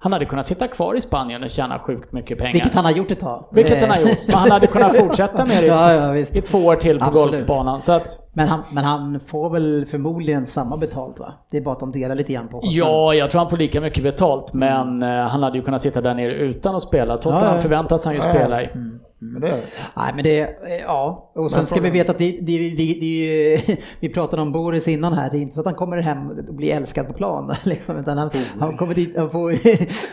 han hade kunnat sitta kvar i Spanien och tjäna sjukt mycket pengar. Vilket han har gjort ett tag. Vilket han har Eh, gjort. Men han hade [laughs] kunnat fortsätta med det i, Ja, ja, visst. i två år till på Absolut. golfbanan. Så att, Men han, men han får väl förmodligen samma betalt va? Det är bara att de delar lite grann på kostnaden. ja, jag tror han får lika mycket betalt, men eh, han hade ju kunnat sitta där nere utan att spela. Tottenham Ja, ja. förväntas han ju spela i. Men det är det. Nej men det, ja. Och sen ska vi veta att det, det, det, [laughs] vi pratade om Boris innan här, det är inte så att han kommer hem och blir älskad på plan. [laughs] Liksom, utan han, han, kommer dit, han, får,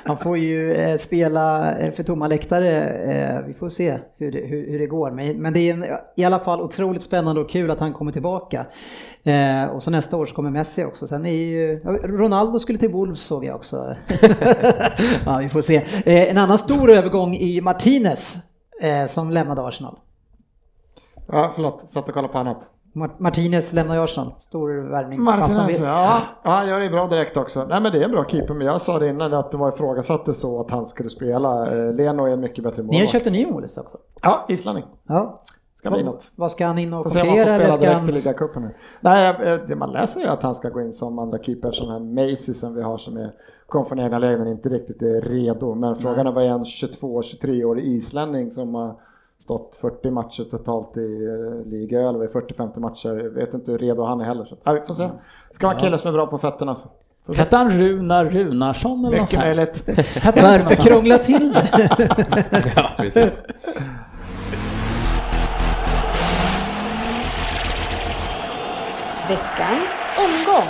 han får ju eh, spela eh, för tomma läktare. Eh, Vi får se hur det, hur, hur det går. Men, men det är en, i alla fall otroligt spännande och kul att han kommer tillbaka. Eh, Och så nästa år så kommer Messi också. Sen är ju, Ronaldo skulle till Wolves såg jag också. [laughs] ja, vi får se. Eh, En annan stor övergång i Martinez eh, som lämnade Arsenal. Ja, förlåt. Satt och kollade på annat. Mart- Martinez lämnar ju Arsenal. Stor värvning. han Martinez, ja, ja, han gör det bra direkt också. Nej men det är en bra keeper, men jag sa det innan att det var ifrågasatte så att han skulle spela. Eh, Leno är mycket bättre Ni har målvakt. köpt en ny målis också. Ja, islänning. Ja. Ska bli något. Vad ska han in och han konkurrera eller spela ska direkt i han... ligacupen nu. Nej, eh, det man läser är att han ska gå in som andra keeper, den här Macy som vi har som är kom från egna lägen inte riktigt är redo. Men frågan är vad är en 22-23-årig islänning som har stått 40 matcher totalt i eh, liga eller 40-50 matcher. Jag vet inte hur redo han är heller. Så, ja, vi får se. Ska vara en kille som är bra på fötterna. Så. Hette han Runar Runarsson eller något Mycket sånt? möjligt. Inte något Varför krångla till det? [laughs] [laughs] Ja, precis. Veckans omgång.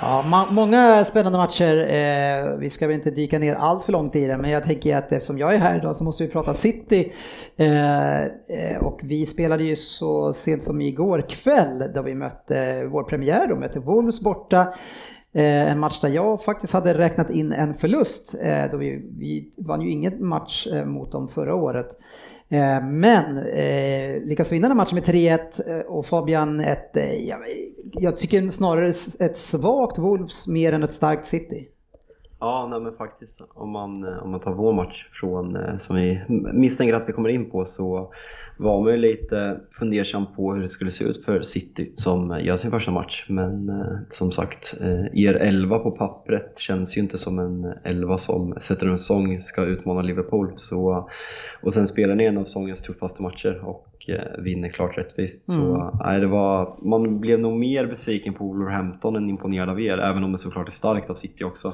Ja, ma- många spännande matcher. Eh, vi ska väl inte dyka ner allt för långt i det, men jag tänker att eftersom jag är här idag så måste vi prata City. Eh, eh, och vi spelade ju så sent som igår kväll då vi mötte vår premiär, då mötte Wolves borta. Eh, en match där jag faktiskt hade räknat in en förlust. Eh, då vi, vi vann ju ingen match eh, mot dem förra året. Eh, men eh, lyckas vinna den matchen med 3-1 eh, och Fabian ett, eh, jag, jag tycker snarare ett svagt Wolves mer än ett starkt City. Ja, nej men faktiskt. Om man, eh, om man tar vår match från, eh, som vi misstänker att vi kommer in på, så var man ju lite fundersam på hur det skulle se ut för City som eh, gör sin första match. Men som sagt, er 11 på pappret känns ju inte som en 11 som sätter en sång ska utmana Liverpool. Så, och sen spelar ni en av säsongens tuffaste matcher och eh, vinner klart rättvist. Så nej, det var, man blev nog mer besviken på Wolverhampton än imponerad av er, även om det såklart är starkt av City också.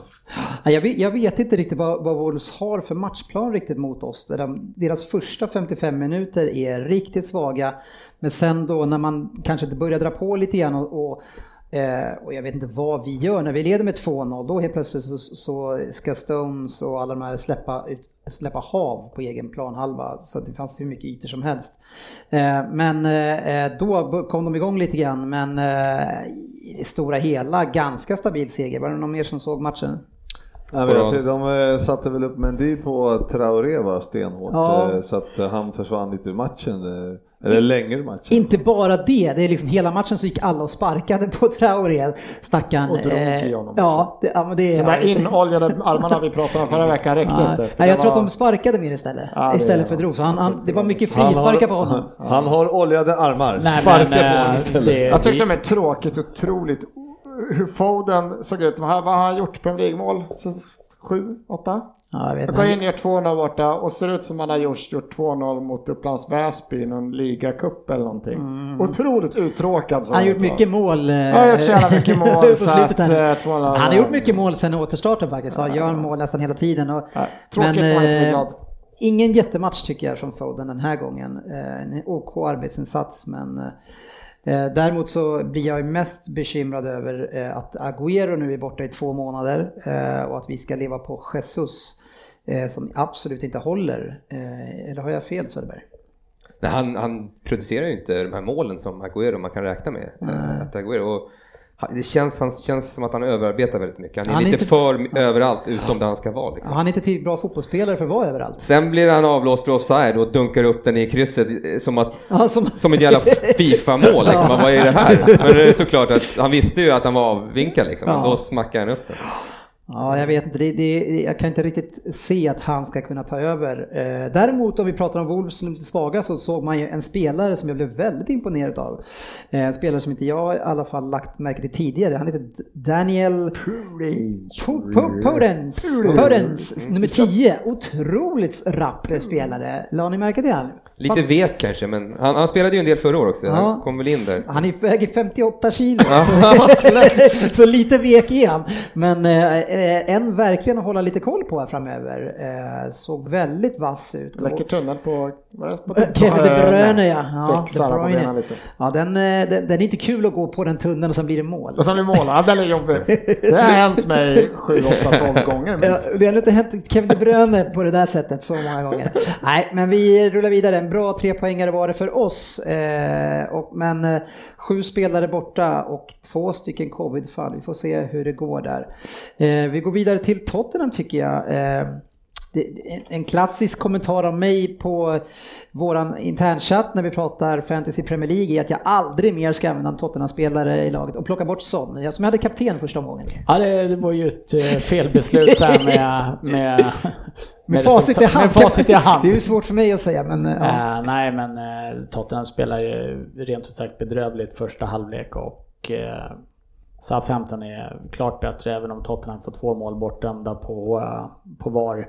Ja, Jag vet, jag vet inte riktigt vad, vad Wolves har för matchplan riktigt mot oss. De, deras första 55 minuter är riktigt svaga. Men sen då när man kanske inte börjar dra på lite grann och, och Eh, och jag vet inte vad vi gör när vi leder med 2-0. Då helt plötsligt så, så ska Stones och alla de här släppa, ut, släppa hav på egen planhalva. Så det fanns hur mycket ytor som helst. Eh, men eh, då kom de igång lite grann. Men eh, i det stora hela ganska stabil seger. Var det någon mer som såg matchen? Jag vet, de eh, satte väl upp Mendy på Traoré va, stenhårt Ja. eh, så att han försvann lite ur matchen. Eh, Eller längre ur matchen. Inte bara det, det är liksom hela matchen så gick alla och sparkade på Traoré, stackarn. Och drog Eh, i honom ja, det, ja, men det De är... där inoljade armarna vi pratade om förra veckan räckte Ja, inte. nej, jag Det tror att var- de sparkade mer istället. Ja, det- istället för drog. Så han, han, det var mycket frisparkar på honom. [laughs] han har oljade armar. Nej, Sparka men, på eh, honom istället. det- Jag tyckte det var tråkigt och otroligt hur Foden såg ut. Som, vad har han gjort? Premier League-mål? Så Sju, åtta? Ja, jag Jag går in och gör 2-0 borta och ser ut som han har gjort, gjort 2-0 mot Upplands Väsby i någon ligacup eller någonting. Otroligt uttråkad. Han har gjort mycket mål. eh, Ja, [laughs] han har gjort så jävla mycket mål. så att, eh, 2-0 Han har gjort mycket mål sen återstarten faktiskt. Han gör mål nästan hela tiden. Och, Ja, tråkigt eh, glad. ingen jättematch tycker jag från Foden den här gången. Eh, En OK arbetsinsats men eh, däremot så blir jag mest bekymrad över eh, att Agüero nu är borta i två månader eh, och att vi ska leva på Jesus eh, som absolut inte håller. Eh, Eller har jag fel Söderberg? Nej, han, han producerar ju inte de här målen som Agüero man kan räkna med. Eh, Att Agüero, det känns, han känns som att han överarbetar väldigt mycket. Han är Han är lite inte- för överallt utom där han ska vara. Ja, Liksom. Han är inte till bra fotbollsspelare för att vara överallt. Sen blir han avblåst för offside och dunkar upp den i krysset eh, som, att, Ja, som- som ett jävla [laughs] Fifa-mål. Liksom. Vad är det här? Men det är såklart att han visste ju att han var avvinkad liksom. Ja. Då smackade han upp den. Ja, jag vet inte. Det, det, jag kan inte riktigt se att han ska kunna ta över. Eh, däremot om vi pratar om Wolves som är lite svaga så såg man ju en spelare som jag blev väldigt imponerad av. Eh, en spelare som inte jag i alla fall lagt märke till tidigare. Han heter Daniel Podens. Podens, nummer 10. Otroligt rapp spelare. La ni märke till han? Lite vek kanske, men han, han spelade ju en del förra året också. Han kom väl in där. Han är- väger 58 kilo, så, [laughs] [laughs] så lite vek är han. Men eh, en verkligen att hålla lite koll på här framöver. Eh, såg väldigt vass ut. Läcker tunnel på... det? på Kevin De Bruyne ja. ja De Bruyne. Ja, den, eh, den, den är inte kul att gå på den tunneln och sen blir det mål. Och sen blir mål. Ja, den är jobbig. [laughs] Det har hänt mig 7, 8, 12 gånger. Ja, minst. det har inte hänt Kevin De Bruyne på det där sättet så många gånger. Nej, men vi rullar vidare. En bra trepoängare var det för oss. Eh, och, men eh, sju spelare borta och två stycken covid-fall. Vi får se hur det går där. Eh, vi går vidare till Tottenham tycker jag. Eh, en- klassisk kommentar av mig på våran internchatt när vi pratar Fantasy Premier League är att jag aldrig mer ska använda en Tottenham-spelare i laget och plocka bort Son. Jag som hade kapten första omgången. Ja, det, det var ju ett eh, felbeslut så här med, med, [laughs] Med facit i hand. Med facit i hand. Det är ju svårt för mig att säga men ja. Eh, nej, men eh, Tottenham spelar ju rent ut sagt bedrövligt första halvlek och uh, Southampton är klart bättre även om Tottenham får två mål bortdömda på, eh, på VAR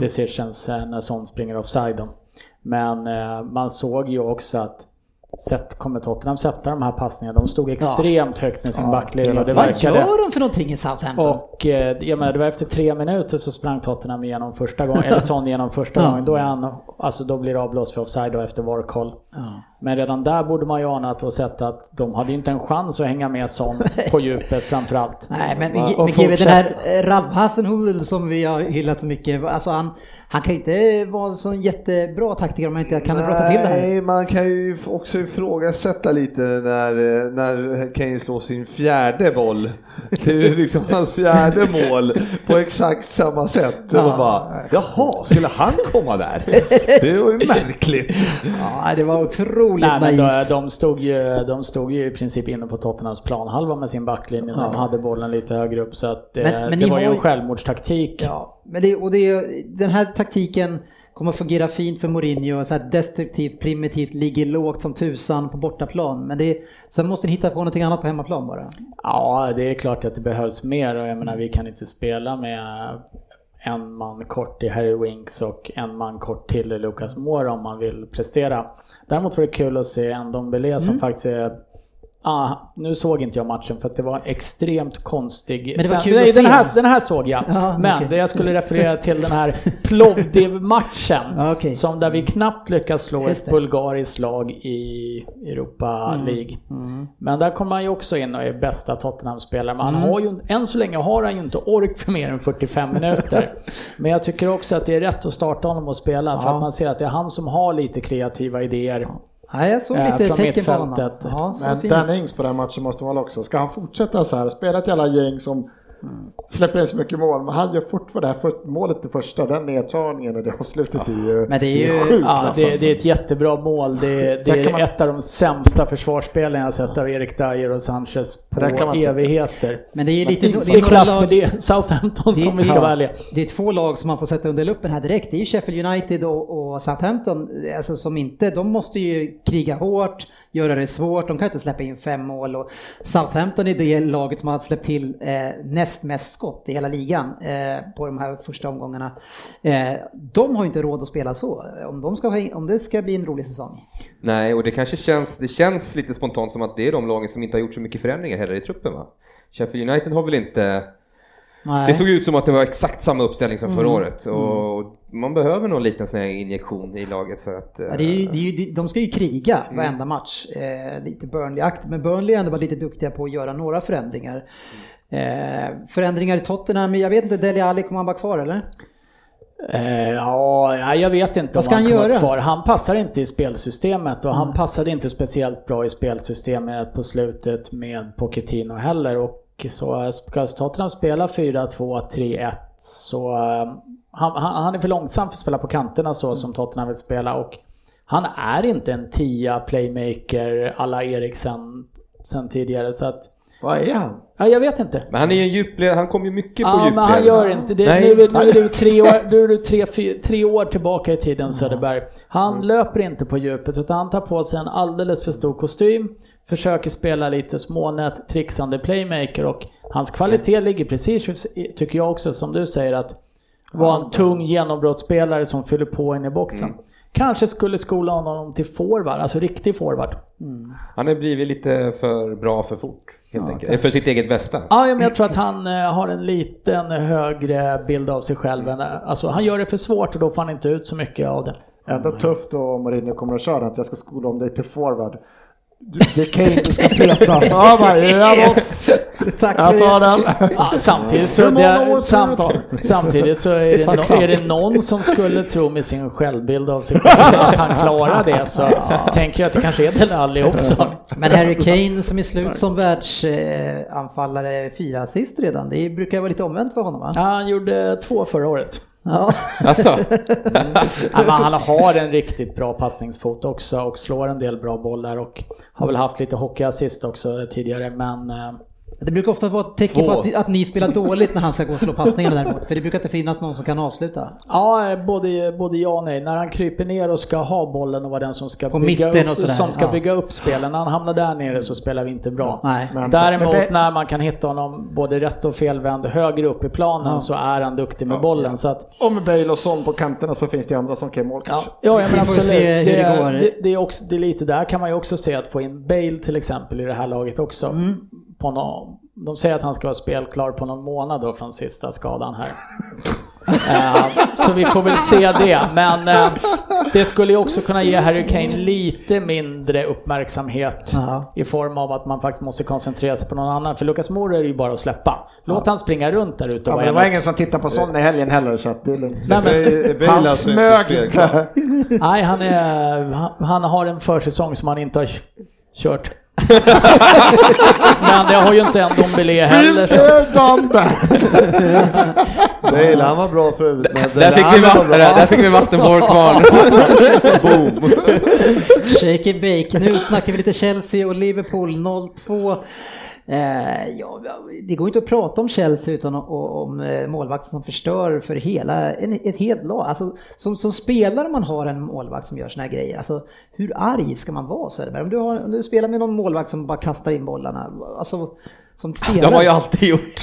decisions eh, när sånt springer offside. Då. Men eh, man såg ju också att Sätt, kommer Tottenham sätta de här passningarna? De stod extremt högt med sin Ja, backlinje det Vad verkade... gör de för någonting i Southampton? Och eh, jag menar, det var efter tre minuter så sprang Tottenham igenom första gången, [laughs] eller Son igenom första Ja. gången. Då, är han, alltså, då blir det avblåst för offside och efter VAR-koll. Men redan där borde man ju anat och sett att de hade ju inte en chans att hänga med Son på djupet framförallt. Nej men, Och men den här eh, Rav Hasenhüttl som vi har hyllat så mycket, alltså han, han kan ju inte vara en sån jättebra taktiker om man inte kan brotta till det här. Nej, man kan ju också ifrågasätta lite när, eh, när Kane slår sin fjärde boll. [laughs] Det är ju liksom hans fjärde mål på exakt samma sätt. Och Ja. bara, jaha, skulle han komma där? [laughs] Det var ju märkligt. Ja, det var otroligt Nej, men naivt. de, de, stod ju, de stod ju i princip inne på Tottenhams planhalva med sin backlinje när de hade bollen lite högre upp. Så att, eh, Men- men det var ju en självmordstaktik. Ja, men det, och det, den här taktiken kommer att fungera fint för Mourinho, så här destruktivt, primitivt, ligger lågt som tusan på bortaplan. Men det, sen måste ni hitta på någonting annat på hemmaplan bara. Ja, det är klart att det behövs mer och jag menar vi kan inte spela med en man kort i Harry Winks och en man kort till i Lucas Moura om man vill prestera. Däremot var det kul att se en Dombele som faktiskt är Ah, nu såg inte jag matchen för att det var en extremt konstig... Men det var Sen- kul nej, att den, se. här, den här såg jag. [laughs] Ja, men okej. det jag skulle referera till den här Plovdiv-matchen. [laughs] Ja, okej. Som där vi knappt lyckas slå ett bulgariskt lag i Europa Mm. League. Men där kommer han ju också in och är bästa Tottenham-spelare. Men Mm. han har ju, än så länge har han ju inte ork för mer än 45 minuter. [laughs] Men jag tycker också att det är rätt att starta honom och spela för Ja. att man ser att det är han som har lite kreativa idéer. Nej, jag såg Eh, lite från tecken på honom. Ja, så Men. Danny Ings på den matchen måste vara också. Ska han fortsätta så här, spela ett jävla gäng som släpper in så mycket mål, men han gör fortfarande det här för, målet det första, den nedtagningen och det avslutet är ju, Men det är ju- Ja, klass, det, alltså. det är ett jättebra mål. Det, det är man- ett av de sämsta försvarsspelen jag sett av Erik Dyer och Sanchez på Det kan man tycka. evigheter. Men det är ju lite... Det Det är några klass lag- med det. Southampton Det- som vi ska ja. välja. Det är två lag som man får sätta under luppen här direkt. Det är ju Sheffield United och, och Southampton. Alltså som inte, de måste ju kriga hårt, göra det svårt. De kan inte släppa in fem mål. Och Southampton är det laget som har släppt till eh, näst mest skott i hela ligan eh, på de här första omgångarna. Eh, de har ju inte råd att spela så. Om, de ska, om det ska bli en rolig säsong. Nej, och det kanske känns, det känns lite spontant som att det är de lagen som inte har gjort så mycket förändringar heller i truppen va? Sheffield United har väl inte... Nej. Det såg ut som att det var exakt samma uppställning som förra Mm. året och man behöver nog en liten sån här injektion i laget för att... Ja, det är ju, det är ju, de ska ju kriga varenda match. Eh, lite Burnley-aktigt, men Burnley är ändå bara lite duktiga på att göra några förändringar. Eh, förändringar i Tottenham, jag vet inte, Dele Alli, kommer han vara kvar eller? Eh, ja, ja, jag vet inte Vad ska om han kommer göra? Kvar. Han passar inte i spelsystemet och Mm. han passade inte speciellt bra i spelsystemet på slutet med Pochettino heller. Och så ska Tottenham spela 4-2-3-1 så eh, han, han, han är för långsam för att spela på kanterna så som Tottenham vill spela och han är inte en tia playmaker alla Eriksen sen tidigare så att Vad är han? Ja, jag vet inte. Men han är ju en djupled, han kommer ju mycket på Ja, djupled. men han gör inte det. Nej. Nu, är- nu är du tre år, nu är du tre, fy- tre år tillbaka i tiden Söderberg. Han Mm. löper inte på djupet utan han tar på sig en alldeles för stor kostym, försöker spela lite smånät, trixande playmaker och hans kvalitet ligger precis, tycker jag också, som du säger att vara en tung genombrottsspelare som fyller på in i boxen. Mm. Kanske skulle skola honom till forward, alltså riktig forward. Han har blivit lite för bra för fort, helt enkelt. Eller För sitt eget bästa. Ja, men jag tror att han eh, har en liten högre bild av sig själv. än- Alltså han gör det för svårt och då får han inte ut så mycket av det. Ändå tufft och Mourinho kommer att köra att jag ska skola om dig till forward. Du, det är Kane du ska peta. [laughs] Ja, bara, ja, boss. Tack Jag tar den. Ja, samtidigt så, det, tror sam, du tar? samtidigt så är det, no, är det någon som skulle tro med sin självbild av sig själv att han klarar det så tänker jag att det kanske är Dele Alli också. Men Harry Kane som är slut som världsanfallare, fyra assist redan. Det brukar vara lite omvänt för honom va? Ja, han gjorde två förra året. Ja. Alltså, men han har en riktigt bra passningsfot också och slår en del bra bollar och har väl haft lite hockeyassist också tidigare men eh, Det brukar ofta vara ett tecken på att, att ni spelar dåligt när han ska gå och slå passningarna däremot. För det brukar inte finnas någon som kan avsluta. Ja, både, både ja och nej. När han kryper ner och ska ha bollen och vara den som ska, På bygga, upp, som ska ja. bygga upp spelen. När han hamnar där nere så spelar vi inte bra. Nej. Men- Däremot Men- när man kan hitta honom både rätt och felvänd högre upp i planen Ja. så är han duktig med bollen. Så att, Och med Bale och Son på kanterna så finns det andra som kan göra mål ja, kanske. ja, men Vi får absolut. det. Det, det, är också, det är lite där kan man ju också se att få in Bale till exempel i det här laget också. Mm. På någon, de säger att han ska vara spelklar på någon månad då från sista skadan här. [laughs] Eh, så vi får väl se det. Men eh, det skulle ju också kunna ge Harry Kane lite mindre uppmärksamhet Ja. i form av att man faktiskt måste koncentrera sig på någon annan. För Lucas Moura är det ju bara att släppa. Låt han springa runt där ute Ja, men det var ingen som tittade på Son i helgen heller så att det är lugnt. Nej, men, Han alltså smög inte. nej, han, är, han, han har en försäsong som han inte har kört. [laughs] Men det har ju inte en Dombele heller. Så. Bill done that. Bale, han var bra förut. Men där fick, vi vatten, där fick vi vatten på vår kvarn. [laughs] Boom! Shake and bake. Nu snackar vi lite Chelsea och Liverpool 0-2. Eh, ja, det går inte att prata om Chelsea utan om, eh, om målvakten som förstör för hela, en, ett helt lag. Alltså, som, som spelare man har en målvakt som gör såna här grejer, alltså, hur arg ska man vara Söderberg? Om du, har, om du spelar med någon målvakt som bara kastar in bollarna, alltså, som [laughs] Det har man ju spelare. alltid gjort.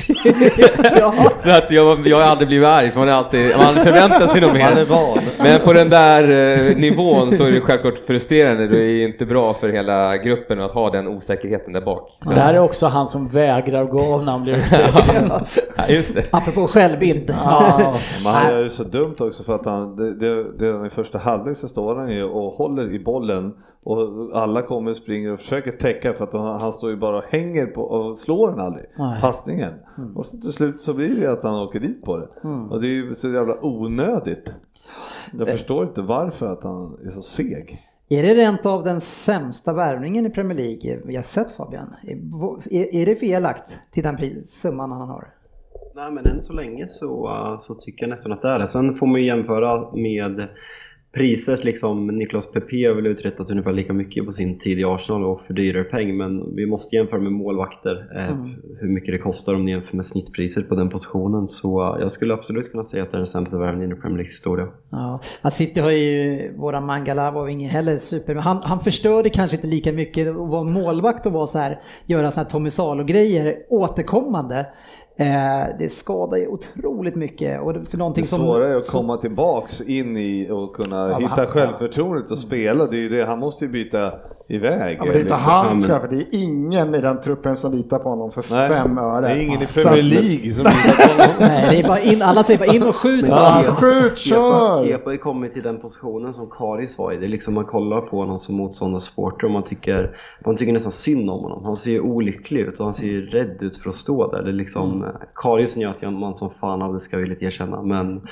[laughs] Så att jag, jag har aldrig blivit arg, för man har alltid, man har aldrig förväntat sig något Man är mer. Men på den där eh, nivån så är det självklart frustrerande. Det är inte bra för hela gruppen att ha den osäkerheten där bak. Så, Det här är också han som vägrar gå av när han blir utbytt. [laughs] ja, just det. Apropå självbild. Ja. Men han gör det så dumt också för att han, det, det, det, i första halvlek så står han ju och håller i bollen och alla kommer och springer och försöker täcka för att han, han står ju bara och hänger på och slår den aldrig, Nej. passningen. Och så till slut så blir det ju att han åker dit på det. Och det är ju så jävla onödigt. Jag förstår inte varför att han är så seg. Är det rent av den sämsta värvningen i Premier League vi har sett Fabian? Är, är det felakt till den summan han har? Nej men än så länge så, så tycker jag nästan att det är det. Sen får man ju jämföra med priset liksom. Niklas Pepe har väl uträttat ungefär lika mycket på sin tid i Arsenal och för dyrare peng. Men vi måste jämföra med målvakter. Eh, Hur mycket det kostar om ni jämför med snittpriset på den positionen. Så uh, jag skulle absolut kunna säga att det är den sämsta värvningen i Premier Leagues historia. Ja, City har ju, våran Mangala var ingen heller super, men han, han förstörde kanske inte lika mycket att vara målvakt och vara så här, göra såna här Tommy Salo-grejer återkommande. Eh, det skadar ju otroligt mycket och för någonting Det svåra är att som- komma tillbaks in i och kunna men hitta han- självförtroendet och spela. Det är ju det, han måste ju byta iväg. Ja, men det är inte liksom. hans för det är ingen i den truppen som litar på honom för Nej, fem öre. Det är ingen i Premier League som [laughs] litar på honom. Nej, det är bara in, alla säger bara in och skjut bara. Ja, skjut, Kepa, kör! Kepa har kommit till den positionen som Karis var i. Det är liksom man kollar på honom som motståndarsporter och man tycker, man tycker nästan synd om honom. Han ser ju olycklig ut och han ser ju rädd ut för att stå där. Det är liksom, mm. Karis njöt jag man som fan av, det ska jag villigt erkänna. Men eh,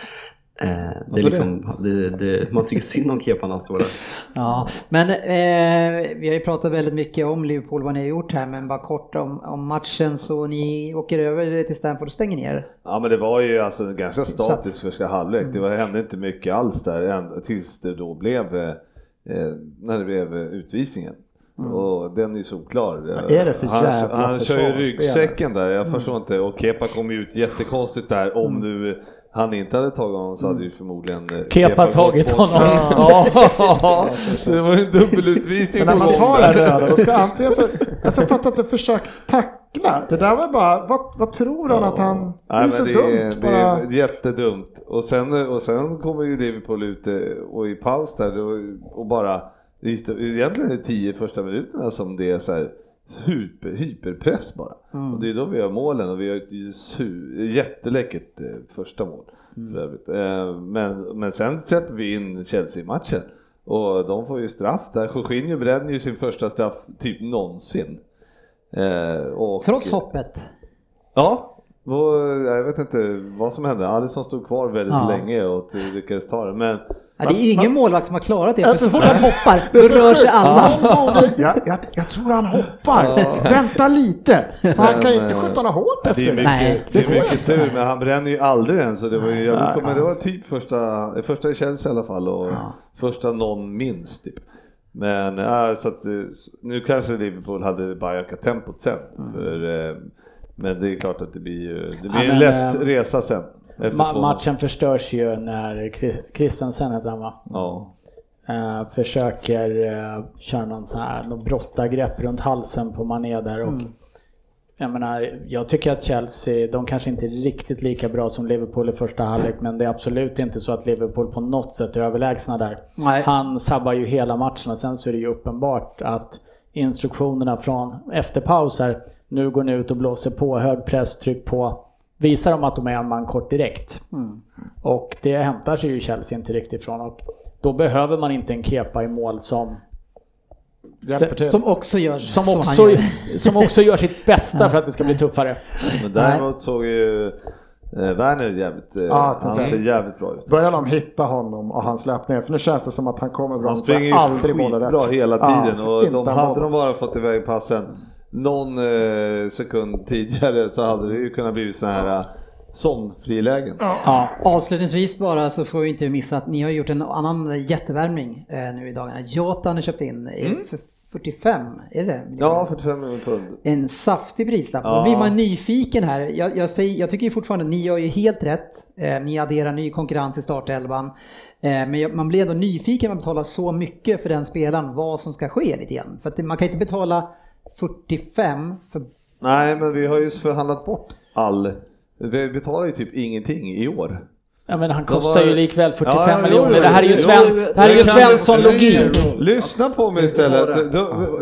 det är liksom, det, det, man tycker synd om Kepa när han står där. [laughs] Ja, men eh, vi har ju pratat väldigt mycket om Liverpool, vad ni har gjort här, men bara kort om, om matchen så ni åker över till Stamford och stänger ner. Ja men det var ju alltså ganska statiskt första halvlek. Det var, hände inte mycket alls där tills det då blev, eh, eh, när det blev eh, utvisningen. Och den är ju solklar. Vad är det för han, han kör ju ryggsäcken där, jag förstår inte. Och Kepa kom ju ut jättekonstigt där. Om nu han inte hade tagit honom så hade ju förmodligen eh, Kepa tagit honom. Ja, så [laughs] det var ju en dubbelutvisning Men när på man tar det där. röda, då ska antingen så... Alltså jag fattar inte, försök tackla. Det där var bara, vad, vad tror han att han... Det är Nej, så men dumt det, bara. är jättedumt. Och sen, och sen kommer ju Liverpool ut eh, och i paus där och, och bara, det är egentligen de tio första minuterna som det är så här hyper, hyperpress bara. Och det är då vi gör målen och vi har ett jätteläckert eh, första mål. För övrigt. Eh, men, men sen släpper vi in Chelsea-matchen. Och de får ju straff där. Jorginho bränner ju sin första straff typ någonsin. Eh, och, Trots hoppet. Ja, och jag vet inte vad som hände. Alisson stod kvar väldigt Ja. länge och lyckades ta det. Men Ja, det är ingen målvakt som har klarat det, för så fort han hoppar, då rör sig alla. Jag, jag, jag tror han hoppar. Vänta lite. För han kan ju inte Men, skjuta något hårt det är efter det. mycket, Nej, det är mycket tur, men han bränner ju aldrig än så det var ju, jag kommer, det var typ första, första i Chelsea i alla fall och första någon minst typ. Men äh, så att, eh, nu kanske Liverpool hade bara ökat tempot sen. För, eh, men det är klart att det blir ju, det blir Ja, en men, lätt eh, resa sen. Ma- 2-0. matchen förstörs ju när Christensen heter han va? Ja. Eh, försöker eh, köra någon sån här någon brottargrepp runt halsen på Mané där och jag menar, jag tycker att Chelsea, de kanske inte är riktigt lika bra som Liverpool i första halvlek men det är absolut inte så att Liverpool på något sätt är överlägsna där. Nej. Han sabbar ju hela matchen och sen så är det ju uppenbart att instruktionerna från efter paus här, nu går ni ut och blåser på, hög press, tryck på, visar de att de är en man kort direkt. Och det hämtar sig ju Chelsea inte riktigt från och då behöver man inte en kepa i mål som. Som också gör som han också, gör. [laughs] som också gör sitt bästa för att det ska bli tuffare. Men däremot såg ju eh, Werner jävligt, Ja, han ser jävligt bra ut. Börjar de hitta honom och han släppt ner, för nu känns det som att han kommer bra. Han springer ju aldrig bollen rätt. skitbra hela tiden Ja, och de hade de bara fått iväg passen någon eh, sekund tidigare så hade det ju kunnat bli så här eh, sån frilägen. Ja. Avslutningsvis bara så får vi inte missa att ni har gjort en annan jättevärmning eh, nu i dagarna. Jota har köpt in eh, för 45, är det? Ja, 45 miljoner pund. En saftig prislapp. Då Ja. blir man nyfiken här. Jag, jag, säger, jag tycker fortfarande att ni gör ju helt rätt. Eh, ni adderar ny konkurrens i startelvan. Eh, men jag, man blir ändå nyfiken när man betalar så mycket för den spelaren, vad som ska ske lite grann. För att man kan inte betala 45 för Nej, men vi har ju förhandlat bort all... Vi betalar ju typ ingenting i år. Ja men han kostar var- ju likväl 45 Ja, jo, miljoner. jo, Det här är ju, Sven, jo, det här är ju Svensson-logik. Lyssna på mig istället.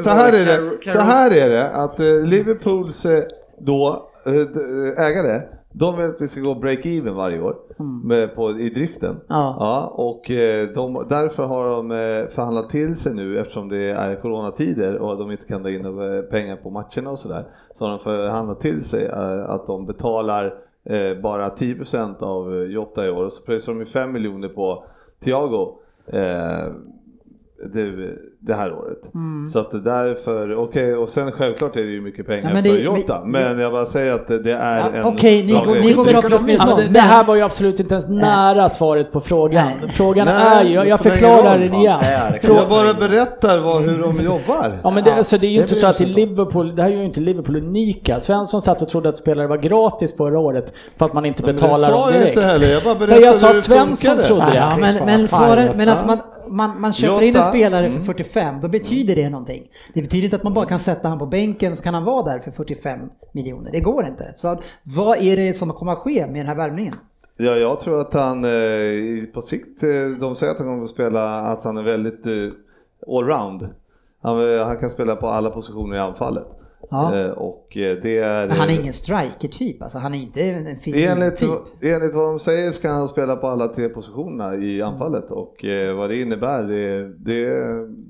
Så här är det, så här är det att eh, Liverpools eh, då, eh, ägare, de vill att vi ska gå break-even varje år med, på, i driften. Mm. Ja. och eh, de, därför har de eh, förhandlat till sig nu eftersom det är coronatider och de inte kan dra in eh, pengar på matcherna och sådär. Så har de förhandlat till sig att de betalar bara 10% av Jota i år och så pröjsar de ju 5 miljoner på Thiago. Eh, det, det här året. Så att det därför, okej och sen självklart är det ju mycket pengar Mm. Ja, men det- för Jota, men- men jag bara säger att det, är Ja, en... Okej, ni går, grej. ni går väl med Ja, det, det här var ju absolut inte ens nära svaret på frågan. Nej. Frågan Nej, är ju, jag spelar förklarar den igen. Jag bara berättar vad, hur de jobbar. Ja men det, alltså, det är ju det inte så att i. Liverpool, det här är ju inte Liverpool unika. Svensson satt och trodde att spelare var gratis förra året för att man inte det betalar sa dem jag direkt. inte heller, jag bara berättade jag sa att Svensson trodde det. Men, alltså man, köper in en spelare Mm. för 45, då betyder det någonting. Det betyder inte att man bara kan sätta han på bänken så kan han vara där för 45 miljoner. Det går inte. Så vad är det som kommer att ske med den här värvningen? Ja, jag tror att han eh, på sikt, eh, de säger att han kommer att spela, att han är väldigt eh, allround. Han, han kan spela på alla positioner i anfallet. Ja. Eh, och eh, det är... Men han är ingen striker-typ, alltså han är inte en fin Enligt, typ. enligt vad de säger ska han spela på alla tre positionerna i anfallet och eh, vad det innebär, det, det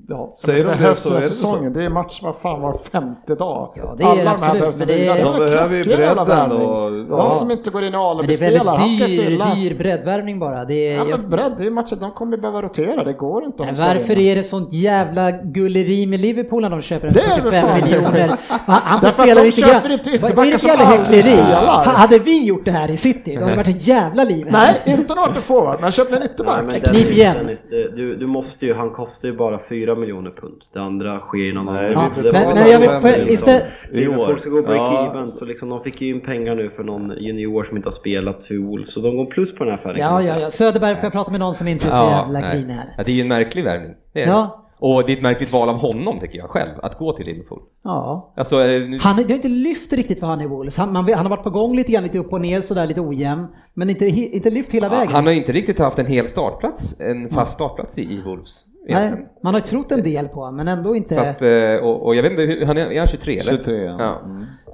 ja, säger de det det så är det så. säsongen. Det är match var fan var femte dag. Ja, det är Alla det de här absolut, behövs men det är-. De behöver ju bredden och- De ja. som inte går in i det är Alibi-spelar, han ska väldigt dyr, fylla. dyr breddvärvning bara. Det är, Ja, men bredd, det är matcher, de kommer behöva rotera, det går inte men de varför är det sånt jävla gulleri med Liverpool när de köper en Det är väl 45 fan- miljoner? [laughs] Han, får spela lite köper grann. inte Vad är det för som jävla hyckleri? Hade vi gjort det här i City, då hade det varit ett jävla liv. Nej, inte något till forward, men köpte en ytterback. Knip igen. Dennis, det- du, du måste ju, han kostar ju bara 4 miljoner pund. Det andra sker ju någon annan. Nej, Ja, vi men- betalar men jag vill- istället- i Liverpool år. ska gå break-even, Ja, så liksom, de fick ju in pengar nu för någon junior som inte har spelat för Wolves, så de går plus på den här affären Ja, ja, ja. Söderberg, får jag prata med någon som inte är så jävla grinig här? Ja, det är ju en märklig värvning. Det är Ja. Och det är ett märkligt val av honom tycker jag själv, att gå till Liverpool. Ja. Alltså, eh, nu, Han, det har inte lyft riktigt för han i Wolves. Han, man, han har varit på gång lite grann, lite upp och ner sådär, lite ojämn. Men inte, inte lyft hela vägen. han har inte riktigt haft en hel startplats, en fast startplats i, i Wolves. Nej, man har trott en del på honom, men ändå inte... Så att, eh, och, och jag vet inte, han är, är han 23 eller? 23, ja. ja.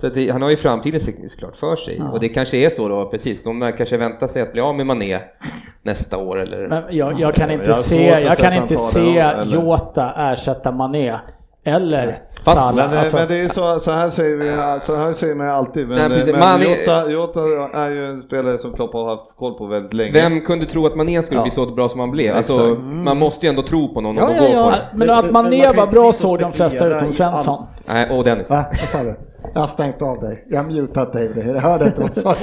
Så att det, han har ju framtiden så- såklart för sig. Och det kanske är så då, precis. De kanske väntar sig att bli av med Mané nästa år eller... Men jag, jag kan inte Jag se, jag kan inte se? Jota ersätta Mané. Eller Fast- Salah. Men, eh, Alltså, men det är ju så, så här säger vi, så här säger man alltid. Men, Nej, precis. men Man är- Jota, Jota är ju en spelare som Klopp har haft koll på väldigt länge. Vem kunde tro att Mané skulle Ja. bli så bra som han blev? Alltså, Exakt. man måste ju ändå tro på någon Ja, och ja, gå ja. på det. men att Mané var bra såg de flesta utom Svensson. Nej, och Dennis. Va? Vad sa du? Jag har stängt av dig. Jag har mutat dig. Jag hörde inte vad du sa.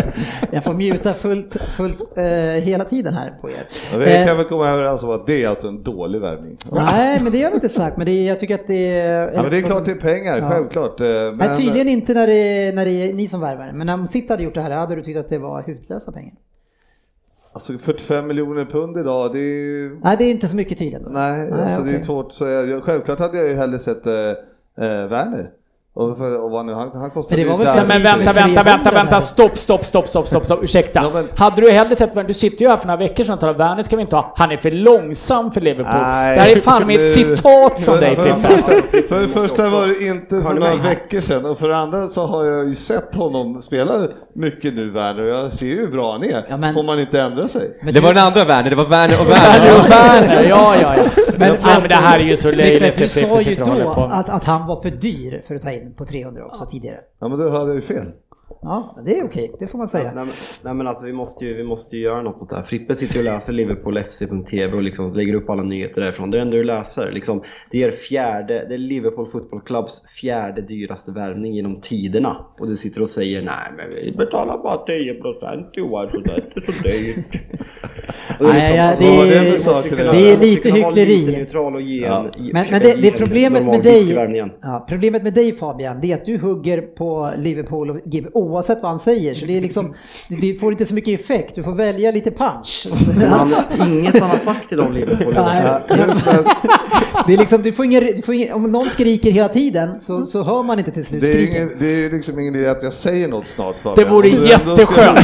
[laughs] Jag får muta fullt, fullt eh, hela tiden här på er. Ja, Vi Eh, kan väl komma överens om att det är alltså en dålig värvning. [laughs] nej, men det har vi inte sagt. Men det är, jag tycker att det är... Ja, men det är klart det är pengar, Ja. självklart. eh, Men, Nej, tydligen inte när det, är, när det är ni som värvar. Men om City hade gjort det här, hade du tyckt att det var hutlösa pengar? Alltså 45 miljoner pund idag, det är ju... Nej, det är inte så mycket tydligen då. Nej, alltså det är svårt att säga. Jag- Självklart hade jag ju hellre sett eh, eh, Werner. Och, för, och vad nu, han, han kostade Men det var väl där- men vänta, vänta, vänta, vänta, stopp, stopp, stopp, stopp, stopp, stopp. ursäkta. Ja, men- Hade du hellre sett Werner, du sitter ju här för några veckor sedan och talar Werner ska vi inte ha, han är för långsam för Liverpool. Nej, det här är fan med ett citat från för, dig för, det Frippe. första, för det första var det inte för några veckor sedan och för det andra så har jag ju sett honom spela mycket nu Werner och jag ser ju hur bra han är. Ja, men- Får man inte ändra sig? Men Det var den andra Werner, det var Werner och Werner Werner. och Werner, ja, ja, ja. Men, Men, det här är ju så löjligt du sa ju då att han var för dyr för att ta in på 300 också tidigare. Ja men då hade jag ju fel. Ja, det är okej, det får man säga. Nej men, nej men alltså vi måste, ju, vi måste ju göra något åt det här. Frippe sitter ju och läser liverpoolfc.tv och liksom lägger upp alla nyheter därifrån. Det är det enda du läser. Liksom, det är fjärde, det är Liverpool Football Clubs fjärde dyraste värvning genom tiderna. Och du sitter och säger nej men vi betalar bara 10% i år så det är inte så dyrt. [laughs] Nej, ja, det är- det lite hyckleri. lite neutral och ge Ja. en, Men, men det, det problemet med dig, ja, problemet med dig Fabian, det är att du hugger på Liverpool och oavsett vad han säger. Så det, är liksom, det, det får inte så mycket effekt, du får välja lite punch. Han, inget han har sagt till dem Liverpool. Det är liksom, du får ingen, du får ingen, om någon skriker hela tiden så, så hör man inte till slut Det är, skriken. ingen, det är liksom ingen idé att jag säger något snart för Det vore jätteskönt.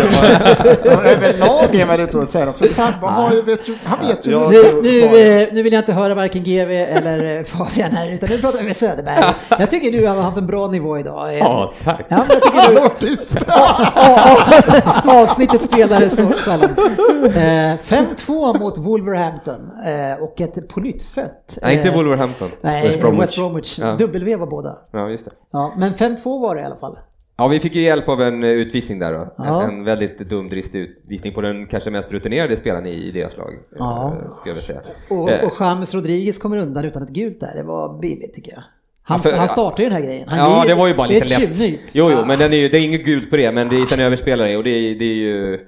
Överlag är väldigt roligt att säga också. Fan, vad har ju, vet ju, han vet ju. Nu, nu, eh, nu vill jag inte höra varken GV eller eh, Fabian här, utan nu pratar vi med Söderberg. Jag tycker du har haft en bra nivå idag. Ja, tack. Ja, men jag tycker du, tyst! [laughs] avsnittet spelare så. Eh, 5-2 mot Wolverhampton eh, och ett på nytt fött. Nej, inte eh, Wolverhampton. Nej, West Bromwich. West Bromwich. Ja. W var båda. Ja, just det. Ja, men 5-2 var det i alla fall. Ja, vi fick ju hjälp av en eh, utvisning där då. Ja. En, en väldigt dumdristig utvisning på den kanske mest rutinerade spelaren i, i deras lag. Ja. Skulle jag säga. Och, och James Rodriguez kommer undan utan ett gult där. Det var billigt tycker jag. Han, för- han startar ju den här grejen. Han Ja, det var ju bara det lite lätt. tjuvnyp. Jo, jo, men den är ju, det är inget gult på det, men det är en överspelare och det, är- det är ju...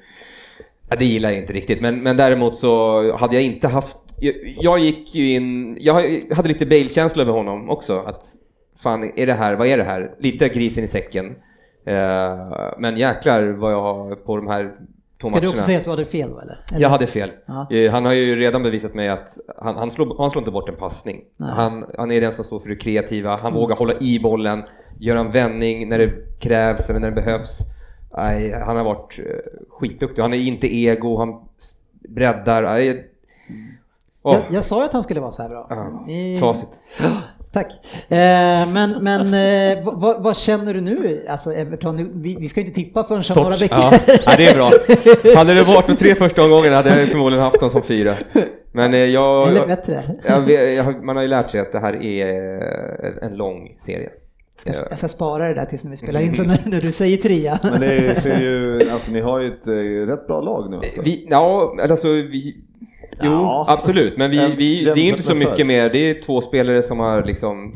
Ja, det gillar jag inte riktigt, men, men däremot så hade jag inte haft... Jag, jag gick ju in... Jag hade lite Bale-känsla över honom också, att fan, är det här, vad är det här? Lite grisen i säcken. Eh, men jäklar vad jag har på de här två Ska matcherna. du också säga att du hade fel eller? eller? Jag hade fel. Ja. Eh, Han har ju redan bevisat mig att han, han, slår, han slår inte bort en passning. Han, han är den som står för det kreativa, han vågar hålla i bollen, göra en vändning när det krävs eller när det behövs. Nej, han har varit eh, skitduktig. Han är inte ego, han breddar. Nej, Åh, Jag, jag sa ju att han skulle vara så här bra. ja, I- facit. [gasps] Tack. Eh, men men eh, vad- vad, känner du nu? Alltså Everton, vi, vi ska ju inte tippa förrän om några veckor. Ja, ja, det är bra. [laughs] Hade det varit de tre första omgångarna hade jag förmodligen haft dem som fyra. Men eh, jag... Eller bättre. jag, jag, man har ju lärt sig att det här är eh, en lång serie. Jag, ska- jag ska spara det där tills när vi spelar in, så [laughs] när, när du säger trea. Men det ser ju, alltså ni har ju ett eh, rätt bra lag nu alltså. Vi, ja, alltså vi... Jo, Ja. absolut, men vi, vi, det är ju inte så mycket mer. Det är två spelare som har liksom